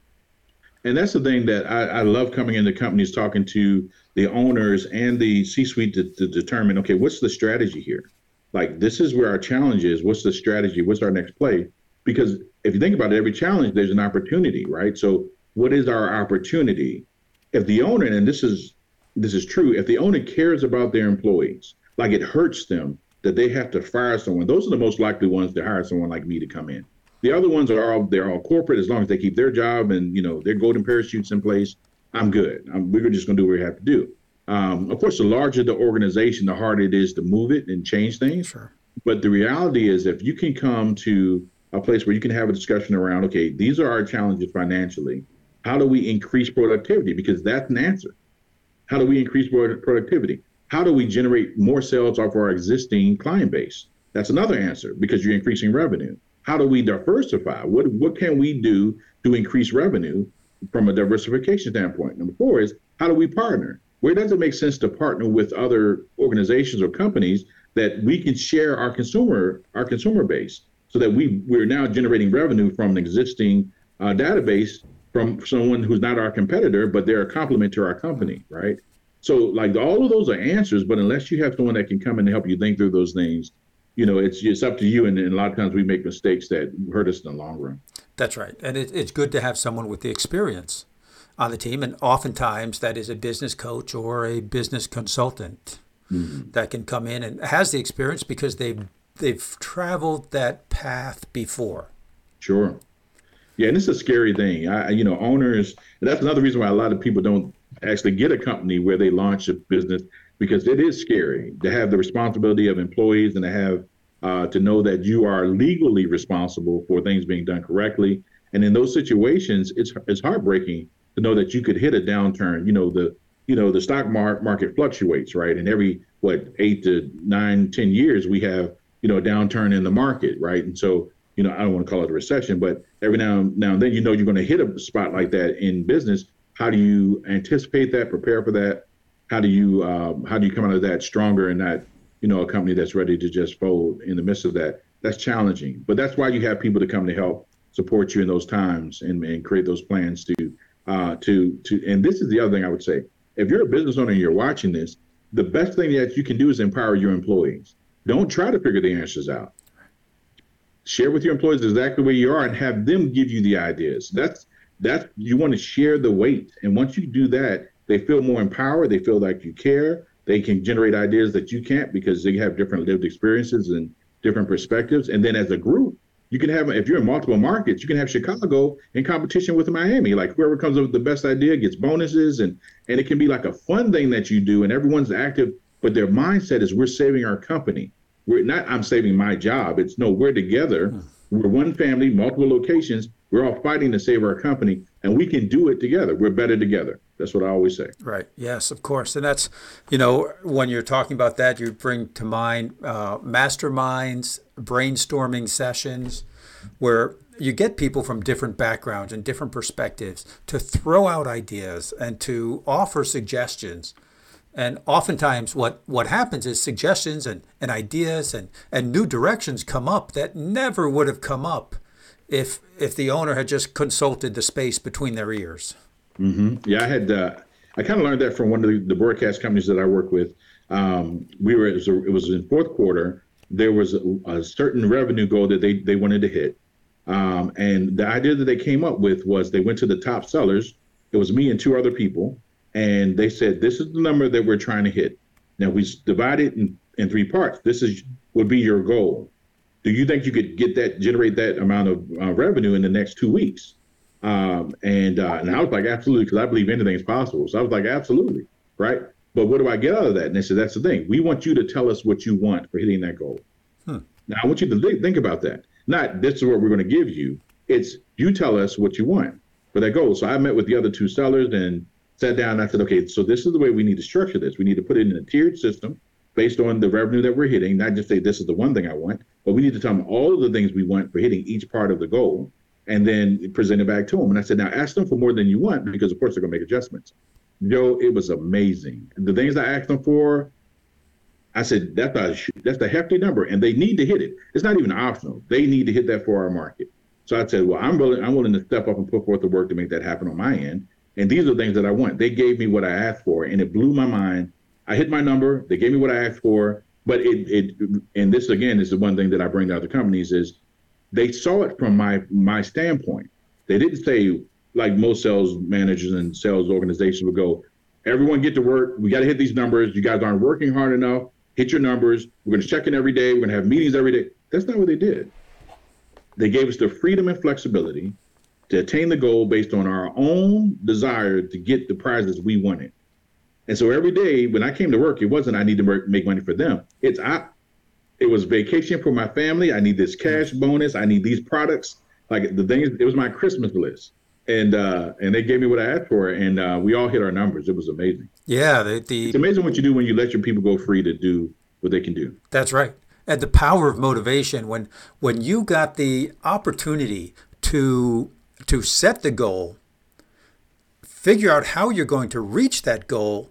And that's the thing that I, I love coming into companies, talking to the owners and the C suite to, to determine okay, what's the strategy here? Like, this is where our challenge is. What's the strategy? What's our next play? Because if you think about it, every challenge, there's an opportunity, right? So what is our opportunity? If the owner, and this is this is true, if the owner cares about their employees, like it hurts them that they have to fire someone, those are the most likely ones to hire someone like me to come in. The other ones are all they're all corporate as long as they keep their job and you know their golden parachutes in place. I'm good. I'm, we're just going to do what we have to do. Um, of course, the larger the organization, the harder it is to move it and change things. Sure. But the reality is, if you can come to a place where you can have a discussion around, okay, these are our challenges financially how do we increase productivity? Because that's an answer. How do we increase productivity? How do we generate more sales off our existing client base? That's another answer because you're increasing revenue. How do we diversify? What what can we do to increase revenue from a diversification standpoint? Number four is how do we partner? Where does it make sense to partner with other organizations or companies that we can share our consumer our consumer base so that we we're now generating revenue from an existing uh, database from someone who's not our competitor, but they're a complement to our company, right? So like all of those are answers, but unless you have someone that can come in and help you think through those things, you know, it's it's up to you. And, and a lot of times we make mistakes that hurt us in the long run. That's right, and it, it's good to have someone with the experience on the team, and oftentimes that is a business coach or a business consultant mm-hmm. that can come in and has the experience because they've they've traveled that path before. Sure. Yeah, and it's a scary thing. I, you know, owners. That's another reason why a lot of people don't actually get a company where they launch a business because it is scary to have the responsibility of employees and to have uh, to know that you are legally responsible for things being done correctly. And in those situations, it's it's heartbreaking to know that you could hit a downturn. You know the you know the stock mar- market fluctuates, right? And every what eight to nine, ten years we have you know a downturn in the market, right? And so you know I don't want to call it a recession, but every now and now and then you know you're going to hit a spot like that in business. How do you anticipate that? Prepare for that? How do you um, how do you come out of that stronger and not you know a company that's ready to just fold in the midst of that? That's challenging, but that's why you have people to come to help support you in those times and, and create those plans to uh, to to. And this is the other thing I would say: if you're a business owner and you're watching this, the best thing that you can do is empower your employees. Don't try to figure the answers out. Share with your employees exactly where you are and have them give you the ideas. That's that's you want to share the weight. And once you do that, they feel more empowered. They feel like you care. They can generate ideas that you can't because they have different lived experiences and different perspectives. And then as a group, you can have if you're in multiple markets, you can have Chicago in competition with Miami. Like whoever comes up with the best idea gets bonuses, and and it can be like a fun thing that you do, and everyone's active. But their mindset is we're saving our company. We're not I'm saving my job. It's no, we're together. Hmm. We're one family, multiple locations. We're all fighting to save our company, and we can do it together. We're better together. That's what I always say. Right. Yes, of course. And that's, you know, when you're talking about that, you bring to mind uh, masterminds, brainstorming sessions, where you get people from different backgrounds and different perspectives to throw out ideas and to offer suggestions. And oftentimes, what, what happens is suggestions and, and ideas and, and new directions come up that never would have come up if if the owner had just consulted the space between their ears. Mm-hmm. Yeah, I had. Uh, I kind of learned that from one of the, the, broadcast companies that I work with. Um, we were it was, a, it was, in fourth quarter. There was a, a, certain revenue goal that they they wanted to hit, um, and the idea that they came up with was they went to the top sellers. It was me and two other people, and they said, "This is the number that we're trying to hit." Now we divide it in, in three parts. This is would be your goal. Do you think you could get that generate that amount of uh, revenue in the next two weeks? Um, and uh, and I was like, absolutely, because I believe anything is possible. So I was like, absolutely, right? But what do I get out of that? And they said, that's the thing. We want you to tell us what you want for hitting that goal. Hmm. Now I want you to th- think about that. Not this is what we're going to give you. It's you tell us what you want for that goal. So I met with the other two sellers and sat down. And I said, okay, so this is the way we need to structure this. We need to put it in a tiered system based on the revenue that we're hitting. Not just say this is the one thing I want, but we need to tell them all of the things we want for hitting each part of the goal and then present it back to them. And I said, now ask them for more than you want because of course they're gonna make adjustments. Joe, it was amazing. The things I asked them for, I said that's a that's a hefty number, and they need to hit it. It's not even optional. They need to hit that for our market. So I said, well, I'm willing I'm willing to step up and put forth the work to make that happen on my end. And these are the things that I want. They gave me what I asked for, and it blew my mind. I hit my number. They gave me what I asked for, but it it and this again is the one thing that I bring to other companies is they saw it from my my standpoint. They didn't say like most sales managers and sales organizations would go, everyone get to work. We got to hit these numbers. You guys aren't working hard enough. Hit your numbers. We're going to check in every day. We're going to have meetings every day. That's not what they did. They gave us the freedom and flexibility to attain the goal based on our own desire to get the prizes we wanted. And so every day when I came to work, it wasn't I need to make money for them. It's I it was vacation for my family. I need this cash bonus. I need these products. Like the things, it was my Christmas list. And uh, and they gave me what I asked for, and uh, we all hit our numbers. It was amazing. Yeah, the, the it's amazing what you do when you let your people go free to do what they can do. That's right. And the power of motivation when when you got the opportunity to to set the goal, figure out how you're going to reach that goal,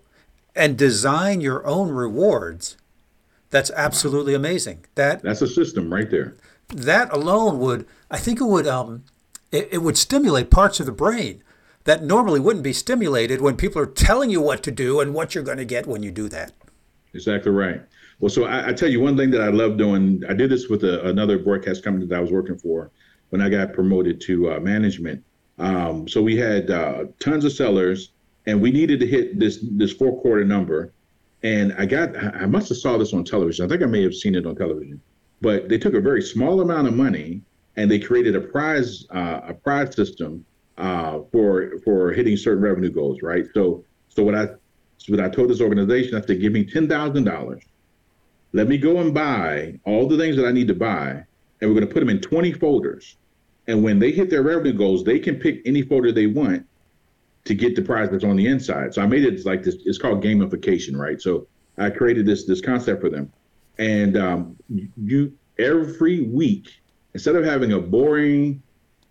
and design your own rewards that's absolutely amazing. That that's a system right there. That alone would, I think, it would, um, it, it would stimulate parts of the brain that normally wouldn't be stimulated when people are telling you what to do and what you're going to get when you do that. Exactly right. Well, so I, I tell you one thing that I love doing. I did this with a, another broadcast company that I was working for when I got promoted to uh, management. Um, so we had uh, tons of sellers, and we needed to hit this this four quarter number and I got I must have saw this on television. I think I may have seen it on television. But they took a very small amount of money and they created a prize uh, a prize system uh, for for hitting certain revenue goals, right? So so what I so what I told this organization, I said, give me ten thousand dollars. Let me go and buy all the things that I need to buy, and we're going to put them in 20 folders. And when they hit their revenue goals, they can pick any folder they want to get the prize that's on the inside. So I made it like this. It's called gamification, right? So I created this this concept for them, and um, you every week instead of having a boring,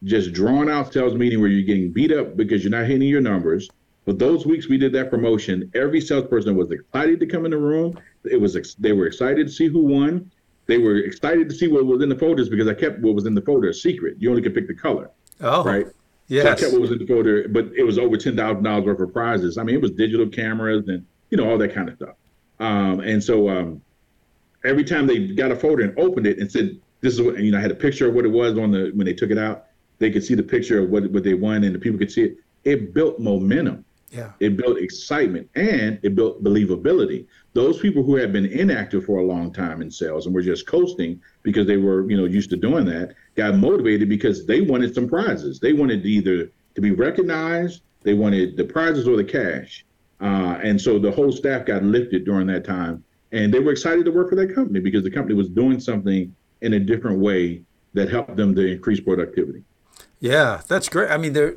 just drawn out sales meeting where you're getting beat up because you're not hitting your numbers. But those weeks we did that promotion, every salesperson was excited to come in the room. It was they were excited to see who won. They were excited to see what was in the folders because I kept what was in the folder a secret. You only could pick the color. Oh, right. Yes. So I kept what was in the folder, but it was over ten thousand dollars worth of prizes. I mean, it was digital cameras and you know all that kind of stuff. Um, and so um, every time they got a folder and opened it and said, "This is what," you know, I had a picture of what it was on the when they took it out. They could see the picture of what what they won, and the people could see it. It built momentum. Yeah. It built excitement and it built believability. Those people who had been inactive for a long time in sales and were just coasting because they were, you know, used to doing that, got motivated because they wanted some prizes. They wanted either to be recognized, they wanted the prizes or the cash. Uh, and so the whole staff got lifted during that time. And they were excited to work for that company because the company was doing something in a different way that helped them to increase productivity. Yeah, that's great. I mean, there,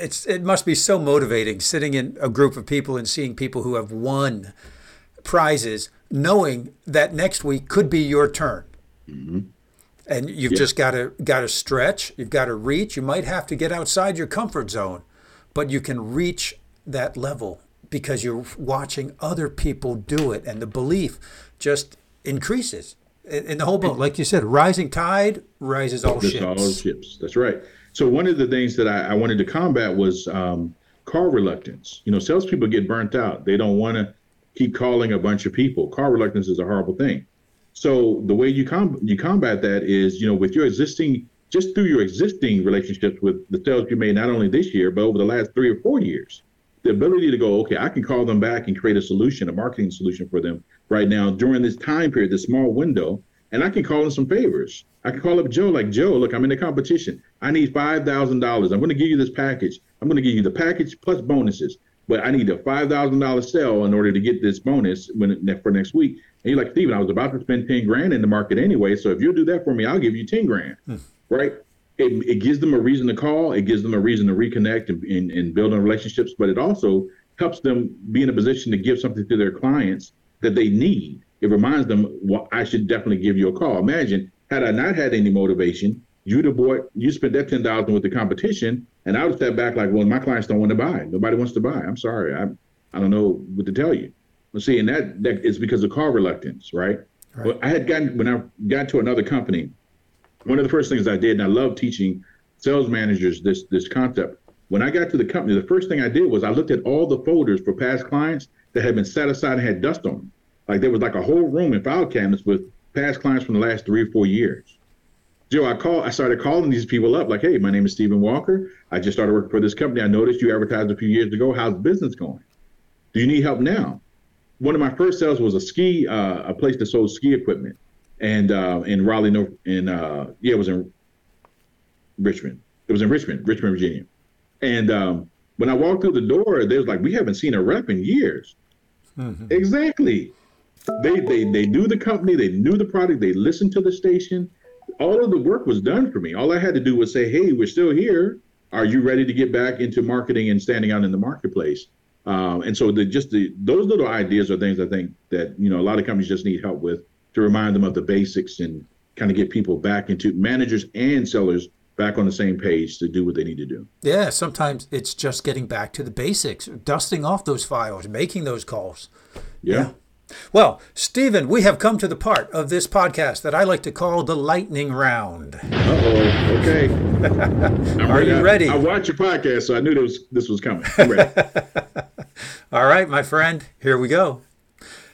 it's it must be so motivating sitting in a group of people and seeing people who have won prizes, knowing that next week could be your turn. Mm-hmm. And you've yeah. just got to got to stretch. You've got to reach. You might have to get outside your comfort zone, but you can reach that level because you're watching other people do it, and the belief just increases in the whole boat. Like you said, rising tide rises all ships. All ships. That's right. So one of the things that I, I wanted to combat was um, call reluctance. You know, salespeople get burnt out. They don't want to keep calling a bunch of people. Call reluctance is a horrible thing. So the way you com- you combat that is, you know, with your existing, just through your existing relationships with the sales you made not only this year but over the last three or four years, the ability to go, okay, I can call them back and create a solution, a marketing solution for them right now during this time period, this small window, and I can call them some favors. I can call up Joe like Joe, look, I'm in the competition. I need five thousand dollars. I'm going to give you this package. I'm going to give you the package plus bonuses, but I need a five thousand dollar sale in order to get this bonus when for next week. And you're like, Steven, I was about to spend ten grand in the market anyway, so if you'll do that for me, I'll give you ten grand. Hmm. Right? It, it gives them a reason to call. It gives them a reason to reconnect and, and, and build on relationships, but it also helps them be in a position to give something to their clients that they need. It reminds them, well, I should definitely give you a call. Imagine had I not had any motivation, you'd have bought, you spent that ten thousand with the competition, and I would step back like, well, my clients don't want to buy. Nobody wants to buy. I'm sorry. I, I don't know what to tell you. But see, and that that is because of call reluctance, right? right. Well, I had gotten when I got to another company. One of the first things I did, and I love teaching sales managers this this concept. When I got to the company, the first thing I did was I looked at all the folders for past clients that had been set aside and had dust on them. Like there was like a whole room in file cabinets with past clients from the last three or four years. Joe, I call. I started calling these people up, like, "Hey, my name is Steven Walker. I just started working for this company. I noticed you advertised a few years ago. How's business going? Do you need help now?" One of my first sales was a ski, uh, a place that sold ski equipment, and uh, in Raleigh, North, in uh, yeah, it was in Richmond. It was in Richmond, Richmond, Virginia. And um, when I walked through the door, they was like, "We haven't seen a rep in years." Mm-hmm. Exactly they they they knew the company, they knew the product, they listened to the station. All of the work was done for me. All I had to do was say, "Hey, we're still here. Are you ready to get back into marketing and standing out in the marketplace?" Um, and so the just the those little ideas are things I think that you know a lot of companies just need help with to remind them of the basics and kind of get people back into managers and sellers back on the same page to do what they need to do. Yeah, sometimes it's just getting back to the basics, dusting off those files, making those calls. yeah. yeah. Well, Steven, we have come to the part of this podcast that I like to call the lightning round. oh, okay. Are ready. you ready? I, I watch your podcast, so I knew this, this was coming. I'm ready. All right, my friend, here we go.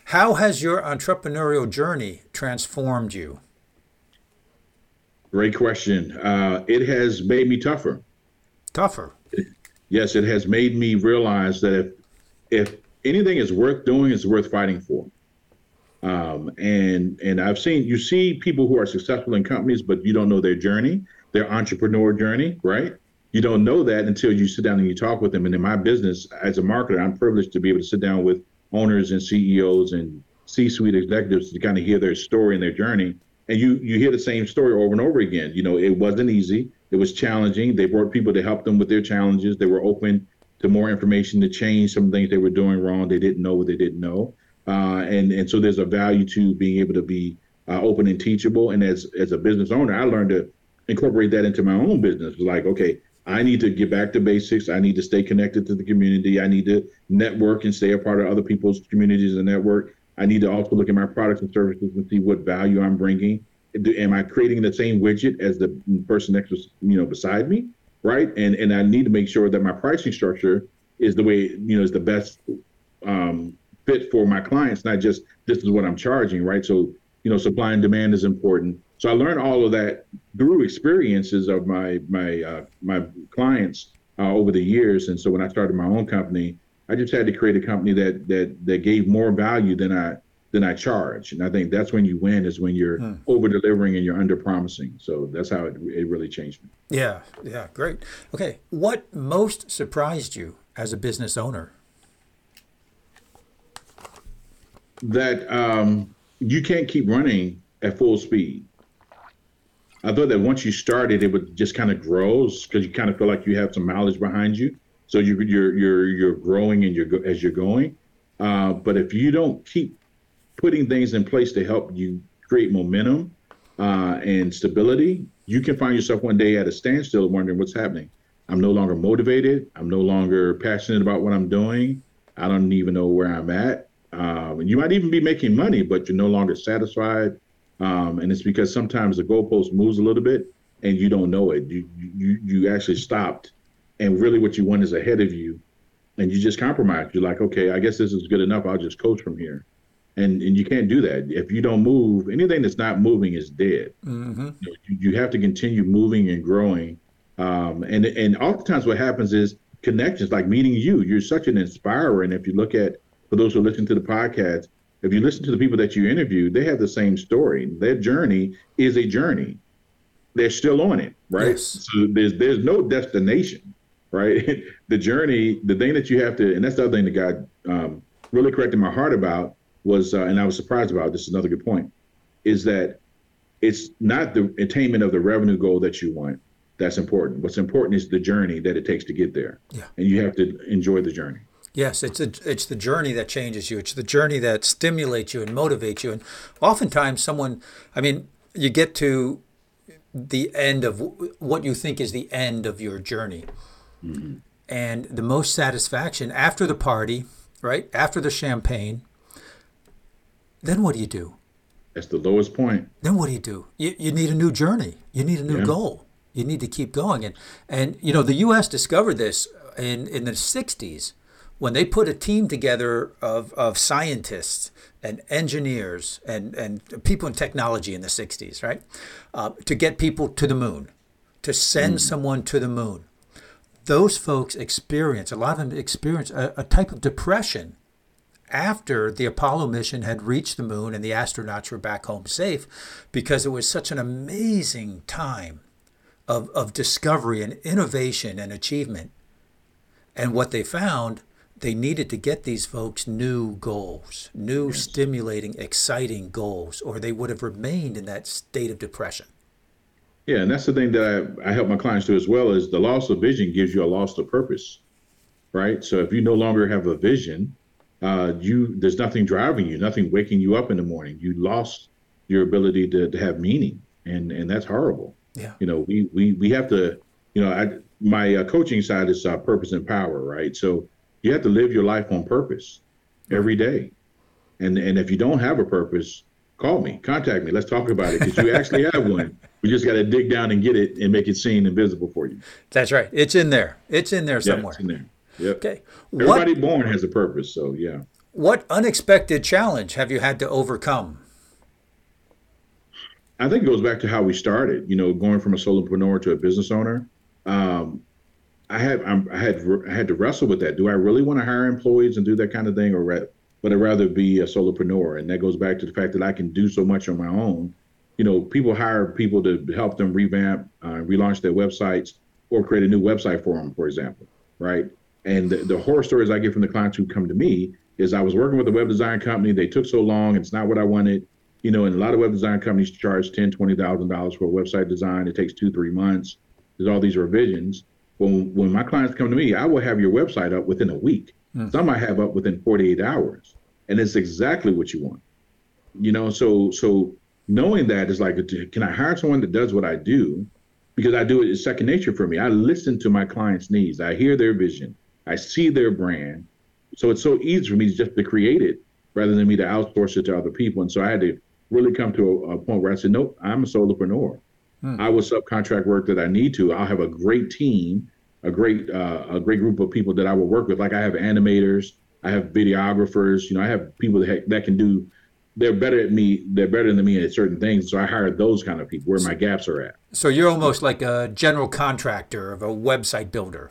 How has your entrepreneurial journey transformed you? Great question. Uh, it has made me tougher. Tougher. yes, it has made me realize that if if anything is worth doing is worth fighting for. Um, and and I've seen you see people who are successful in companies, but you don't know their journey, their entrepreneur journey, right? You don't know that until you sit down and you talk with them. And in my business, as a marketer, I'm privileged to be able to sit down with owners and CEOs and C-suite executives to kind of hear their story and their journey. And you you hear the same story over and over again. You know, it wasn't easy. It was challenging. They brought people to help them with their challenges. They were open to more information to change some things they were doing wrong. They didn't know what they didn't know, uh, and and so there's a value to being able to be uh, open and teachable. And as as a business owner, I learned to incorporate that into my own business. Like, okay, I need to get back to basics. I need to stay connected to the community. I need to network and stay a part of other people's communities and network. I need to also look at my products and services and see what value I'm bringing. Am I creating the same widget as the person next to you know beside me, right? And and I need to make sure that my pricing structure is the way you know is the best um, fit for my clients, not just this is what I'm charging, right? So you know, supply and demand is important. So I learned all of that through experiences of my my uh, my clients uh, over the years. And so when I started my own company, I just had to create a company that that that gave more value than I than I charge. And I think that's when you win is when you're hmm. over delivering and you're under promising. So that's how it, it really changed me. Yeah, yeah, great. Okay, what most surprised you as a business owner? That um, you can't keep running at full speed. I thought that once you started, it would just kind of grows because you kind of feel like you have some mileage behind you. So you, are you're you're you're growing and you're as you're going. Uh, but if you don't keep putting things in place to help you create momentum uh, and stability, you can find yourself one day at a standstill, wondering what's happening. I'm no longer motivated. I'm no longer passionate about what I'm doing. I don't even know where I'm at. Um, and you might even be making money, but you're no longer satisfied. Um, and it's because sometimes the goalpost moves a little bit and you don't know it. You, you, you actually stopped and really what you want is ahead of you and you just compromise. You're like, okay, I guess this is good enough. I'll just coach from here. And, and you can't do that. If you don't move, anything that's not moving is dead. Mm-hmm. You, you, have to continue moving and growing. Um, and, and oftentimes what happens is connections, like meeting you, you're such an inspirer. And if you look at for those who listen to the podcast, if you listen to the people that you interview, they have the same story. Their journey is a journey. They're still on it, right? Yes. So there's there's no destination, right? the journey, the thing that you have to, and that's the other thing that God um, really corrected my heart about was, uh, and I was surprised about. This is another good point, is that it's not the attainment of the revenue goal that you want that's important. What's important is the journey that it takes to get there, yeah. and you have to enjoy the journey. Yes, it's a, it's the journey that changes you. It's the journey that stimulates you and motivates you. And oftentimes, someone, I mean, you get to the end of what you think is the end of your journey, mm-hmm. and the most satisfaction after the party, right after the champagne. Then what do you do? That's the lowest point. Then what do you do? You, you need a new journey. You need a new yeah. goal. You need to keep going. And and you know the U.S. discovered this in in the '60s when they put a team together of, of scientists and engineers and, and people in technology in the 60s, right, uh, to get people to the moon, to send mm. someone to the moon, those folks experience, a lot of them experience a, a type of depression after the Apollo mission had reached the moon and the astronauts were back home safe because it was such an amazing time of, of discovery and innovation and achievement. And what they found they needed to get these folks new goals, new yes. stimulating, exciting goals, or they would have remained in that state of depression. Yeah, and that's the thing that I, I help my clients do as well is the loss of vision gives you a loss of purpose, right? So if you no longer have a vision, uh, you there's nothing driving you, nothing waking you up in the morning. You lost your ability to, to have meaning, and and that's horrible. Yeah, you know, we we we have to, you know, I my uh, coaching side is uh, purpose and power, right? So you have to live your life on purpose every day. And and if you don't have a purpose, call me, contact me. Let's talk about it because you actually have one. We just got to dig down and get it and make it seen and visible for you. That's right. It's in there. It's in there somewhere. Yeah, it's in there. Yep. Okay. Everybody what, born has a purpose, so yeah. What unexpected challenge have you had to overcome? I think it goes back to how we started. You know, going from a solopreneur to a business owner. Um, I had I'm, i had I had to wrestle with that. Do I really want to hire employees and do that kind of thing, or would I rather be a solopreneur? And that goes back to the fact that I can do so much on my own. You know, people hire people to help them revamp, uh, relaunch their websites, or create a new website for them, for example, right? And the, the horror stories I get from the clients who come to me is I was working with a web design company. They took so long. It's not what I wanted. You know, and a lot of web design companies charge ten, twenty thousand dollars for a website design. It takes two, three months. There's all these revisions when when my clients come to me, I will have your website up within a week. Mm. Some I have up within 48 hours, and it's exactly what you want. You know, so so knowing that is like, can I hire someone that does what I do? Because I do it, it's second nature for me. I listen to my clients' needs. I hear their vision. I see their brand. So it's so easy for me just to create it rather than me to outsource it to other people. And so I had to really come to a, a point where I said, nope, I'm a solopreneur. Hmm. I will subcontract work that I need to. I'll have a great team, a great uh, a great group of people that I will work with. Like I have animators, I have videographers. You know, I have people that that can do. They're better at me. They're better than me at certain things. So I hire those kind of people where my gaps are at. So you're almost like a general contractor of a website builder.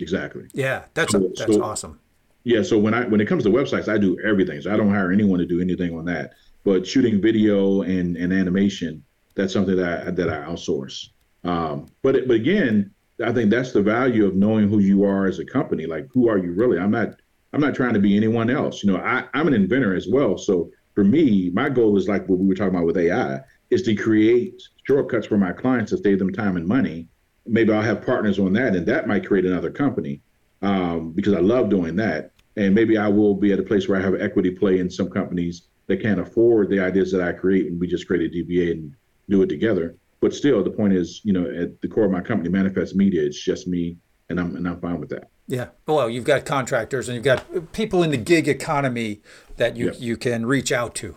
Exactly. Yeah, that's so, that's so, awesome. Yeah. So when I when it comes to websites, I do everything. So I don't hire anyone to do anything on that. But shooting video and and animation, that's something that I, that I outsource. Um, but but again, I think that's the value of knowing who you are as a company. Like, who are you really? I'm not I'm not trying to be anyone else. You know, I, I'm an inventor as well. So for me, my goal is like what we were talking about with AI, is to create shortcuts for my clients to save them time and money. Maybe I'll have partners on that, and that might create another company um, because I love doing that. And maybe I will be at a place where I have equity play in some companies that can't afford the ideas that I create, and we just create a DBA and do it together. But still, the point is, you know, at the core of my company, Manifest Media, it's just me, and I'm and I'm fine with that. Yeah. Well, you've got contractors and you've got people in the gig economy that you you can reach out to.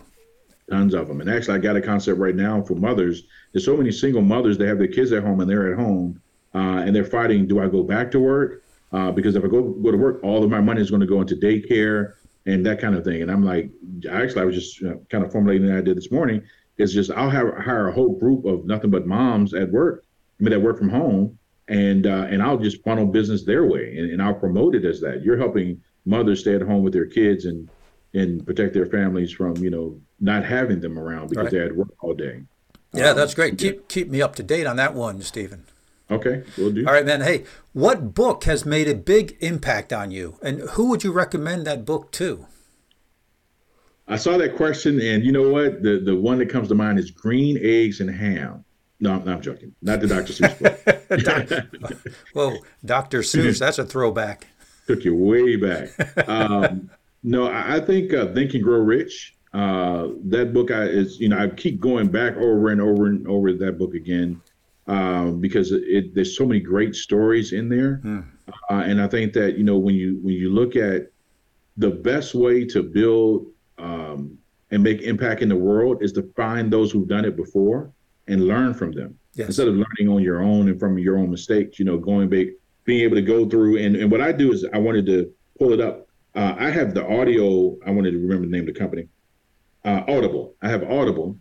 Tons of them, and actually, I got a concept right now for mothers. There's so many single mothers that have their kids at home and they're at home, uh, and they're fighting: Do I go back to work? Uh, because if I go go to work, all of my money is going to go into daycare and that kind of thing. And I'm like, actually, I was just uh, kind of formulating the idea this morning it's just I'll have, hire a whole group of nothing but moms at work, I mean, that work from home, and uh, and I'll just funnel business their way, and, and I'll promote it as that. You're helping mothers stay at home with their kids and and protect their families from you know not having them around because right. they're at work all day. Yeah, um, that's great. Keep keep me up to date on that one, Steven. Okay, we'll do. All right, man. Hey, what book has made a big impact on you, and who would you recommend that book to? I saw that question, and you know what? The the one that comes to mind is green eggs and ham. No, I'm, I'm joking. Not the Dr. Seuss book. Whoa, Dr. Seuss, that's a throwback. Took you way back. Um, no, I, I think uh, Think and Grow Rich. Uh, that book I, is, you know, I keep going back over and over and over that book again um, because it, there's so many great stories in there, hmm. uh, and I think that you know when you when you look at the best way to build um, and make impact in the world is to find those who've done it before and learn from them yes. instead of learning on your own and from your own mistakes. You know, going back, being able to go through and, and what I do is I wanted to pull it up. Uh, I have the audio. I wanted to remember the name of the company. Uh, Audible. I have Audible,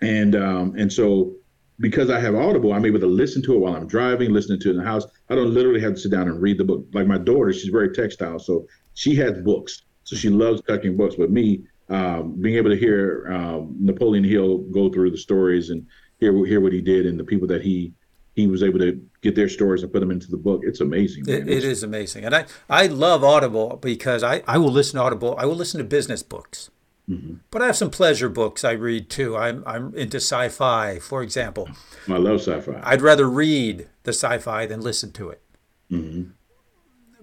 and um, and so because I have Audible, I'm able to listen to it while I'm driving, listening to it in the house. I don't literally have to sit down and read the book. Like my daughter, she's very textile, so she has books. So she loves tucking books. But me, um, being able to hear um, Napoleon Hill go through the stories and hear hear what he did and the people that he he was able to get their stories and put them into the book. It's amazing. It, it is amazing, and I I love Audible because I I will listen to Audible. I will listen to business books. Mm-hmm. But I have some pleasure books I read too. I'm I'm into sci-fi, for example. I love sci-fi. I'd rather read the sci-fi than listen to it. Mm-hmm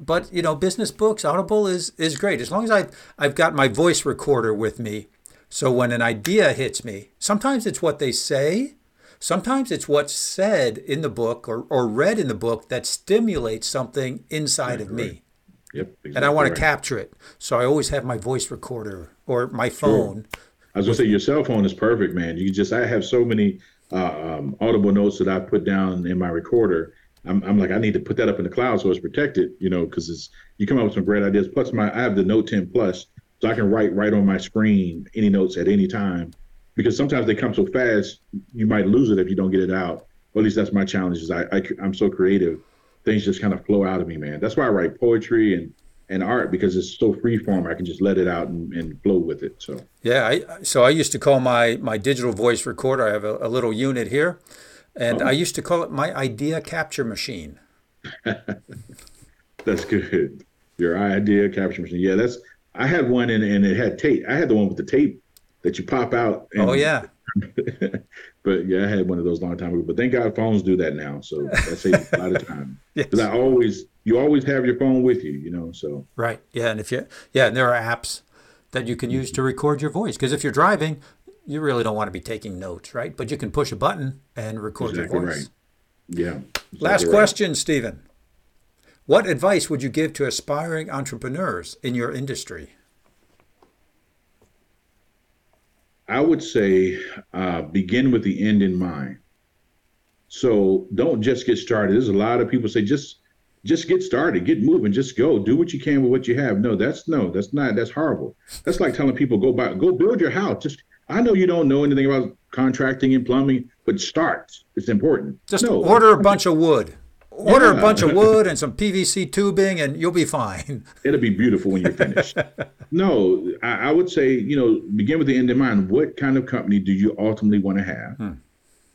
but you know, business books, Audible is is great as long as I I've, I've got my voice recorder with me. So when an idea hits me, sometimes it's what they say, sometimes it's what's said in the book or, or read in the book that stimulates something inside of me. Yep. Exactly and I want right. to capture it. So I always have my voice recorder or my phone. Sure. I was gonna say your cell phone is perfect, man. You just I have so many uh, um, audible notes that I put down in my recorder I'm, I'm like, I need to put that up in the cloud so it's protected, you know, because it's you come up with some great ideas. Plus, my I have the Note 10 Plus, so I can write right on my screen any notes at any time. Because sometimes they come so fast, you might lose it if you don't get it out. Or at least that's my challenge. Is I, I I'm so creative, things just kind of flow out of me, man. That's why I write poetry and and art because it's so free form. I can just let it out and, and flow with it. So yeah, I, so I used to call my my digital voice recorder. I have a, a little unit here and oh. I used to call it my idea capture machine. that's good. Your idea capture machine. Yeah, that's. I had one and, and it had tape. I had the one with the tape that you pop out. oh yeah. but yeah, I had one of those long time ago. But thank God phones do that now, so that saves a lot of time. Because yes. I always, you always have your phone with you, you know. So right, yeah, and if you, yeah, and there are apps that you can use to record your voice. Because if you're driving, you really don't want to be taking notes, right? But you can push a button and record exactly your voice. Right. Yeah. Exactly Last right. question, Steven. What advice would you give to aspiring entrepreneurs in your industry? I would say uh, begin with the end in mind. So don't just get started. There's a lot of people say just just get started, get moving, just go, do what you can with what you have. No, that's no, that's not, that's horrible. That's like telling people go buy, go build your house. Just I know you don't know anything about contracting and plumbing, but start. It's important. Just no, order a bunch of wood. Order yeah. a bunch of wood and some PVC tubing, and you'll be fine. It'll be beautiful when you're finished. no, I, I, would say, you know, begin with the end in mind. What kind of company do you ultimately want to have? Hmm.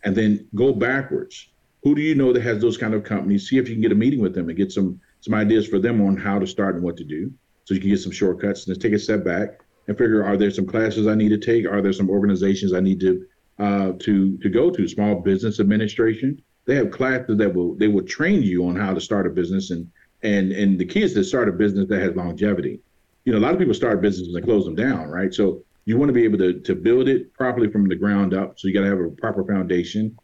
And then go backwards. Who do you know that has those kind of companies? See if you can get a meeting with them and get some some ideas for them on how to start and what to do, so you can get some shortcuts. And just take a step back and figure: Are there some classes I need to take? Are there some organizations I need to uh, to to go to? Small business administration they have classes that will they will train you on how to start a business and and and the kids that start a business that has longevity. You know, a lot of people start businesses and close them down, right? So you want to be able to to build it properly from the ground up. So you got to have a proper foundation,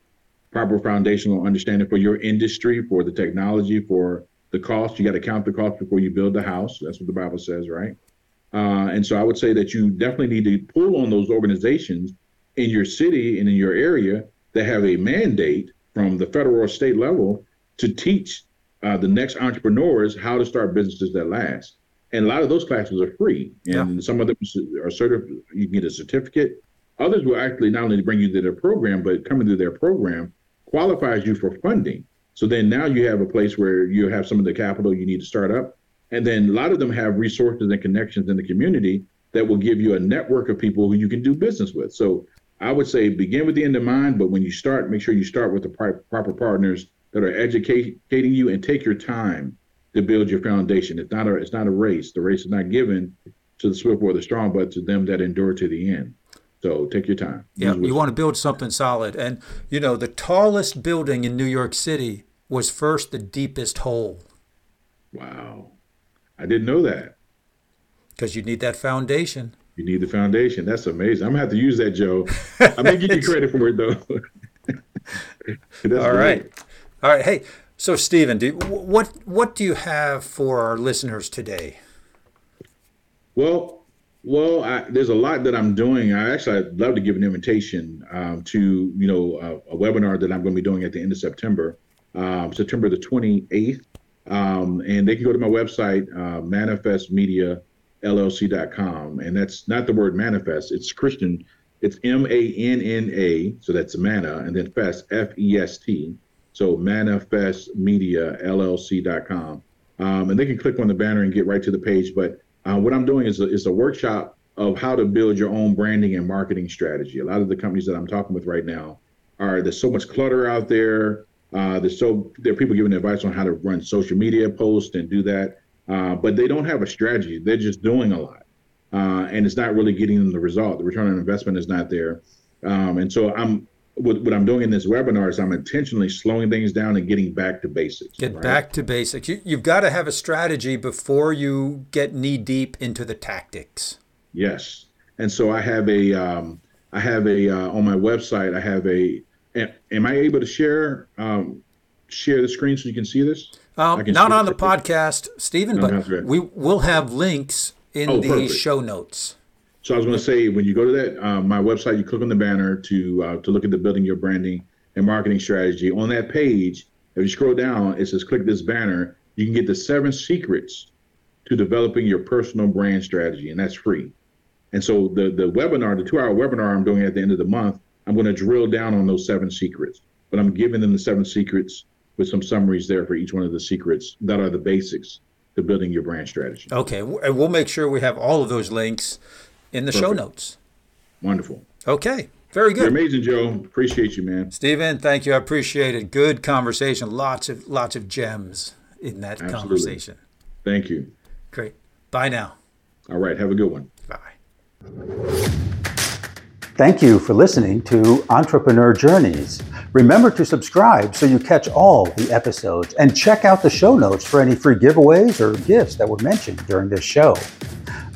proper foundational understanding for your industry, for the technology, for the cost. You got to count the cost before you build the house. That's what the Bible says, right? Uh, and so I would say that you definitely need to pull on those organizations in your city and in your area that have a mandate from the federal or state level to teach uh, the next entrepreneurs how to start businesses that last. And a lot of those classes are free, and yeah. some of them are certified. You can get a certificate. Others will actually not only bring you to their program, but coming through their program qualifies you for funding. So then now you have a place where you have some of the capital you need to start up. And then a lot of them have resources and connections in the community that will give you a network of people who you can do business with. So I would say begin with the end in mind, but when you start, make sure you start with the proper partners that are educating you and take your time to build your foundation. It's not a it's not a race. The race is not given to the swift or the strong, but to them that endure to the end. So take your time. Yeah, you want to build something solid. And you know, the tallest building in New York City was first the deepest hole. Wow. I didn't know that. Because you need that foundation. You need the foundation. That's amazing. I'm gonna have to use that, Joe. I'm gonna give you credit for it though. All right, great. all right. Hey, so Steven, do, what what do you have for our listeners today? Well, well, I, there's a lot that I'm doing. I actually I'd love to give an invitation um, to you know a, a, webinar that I'm going to be doing at the end of September, um, September the 28th, um, and they can go to my website, uh, MannaFest Media llc.com and that's not the word manifest it's christian it's m-a-n-n-a so that's manna and then fest f-e-s-t so mannafestmedia llc.com um, and they can click on the banner and get right to the page but uh, what i'm doing is a, is a workshop of how to build your own branding and marketing strategy. A lot of the companies that i'm talking with right now are there's so much clutter out there uh, there's so there are people giving advice on how to run social media posts and do that uh, but they don't have a strategy. They're just doing a lot, uh, and it's not really getting them the result. The return on investment is not there, um, and so I'm what, what, I'm doing in this webinar is I'm intentionally slowing things down and getting back to basics. Get right? back to basics. You, have got to have a strategy before you get knee deep into the tactics. Yes, and so I have a um, I have a uh, on my website. I have a. Am I able to share um, share the screen so you can see this? Um, not on the podcast, Steven, but we will have links in oh, the perfect. show notes. So I was going to say, when you go to that uh, my website, you click on the banner to uh, to look at the building your branding and marketing strategy. On that page, if you scroll down, it says click this banner. You can get the seven secrets to developing your personal brand strategy, and that's free. And so the the webinar, the two hour webinar I'm doing at the end of the month, I'm going to drill down on those seven secrets. But I'm giving them the seven secrets with some summaries there for each one of the secrets that are the basics to building your brand strategy. Okay, and we'll make sure we have all of those links in the Perfect. show notes. Wonderful. Okay, very good. You're amazing, Joe. Appreciate you, man. Steven, thank you. I appreciate it. Good conversation. Lots of lots of gems in that Absolutely. conversation. Thank you. Great. Bye now. All right. Have a good one. Bye. Thank you for listening to Entrepreneur Journeys. Remember to subscribe so you catch all the episodes and check out the show notes for any free giveaways or gifts that were mentioned during this show.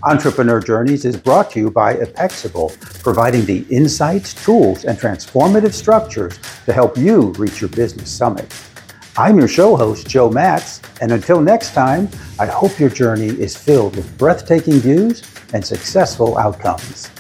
Entrepreneur Journeys is brought to you by Epexible, providing the insights, tools, and transformative structures to help you reach your business summit. I'm your show host, Joe Matz, and until next time, I hope your journey is filled with breathtaking views and successful outcomes.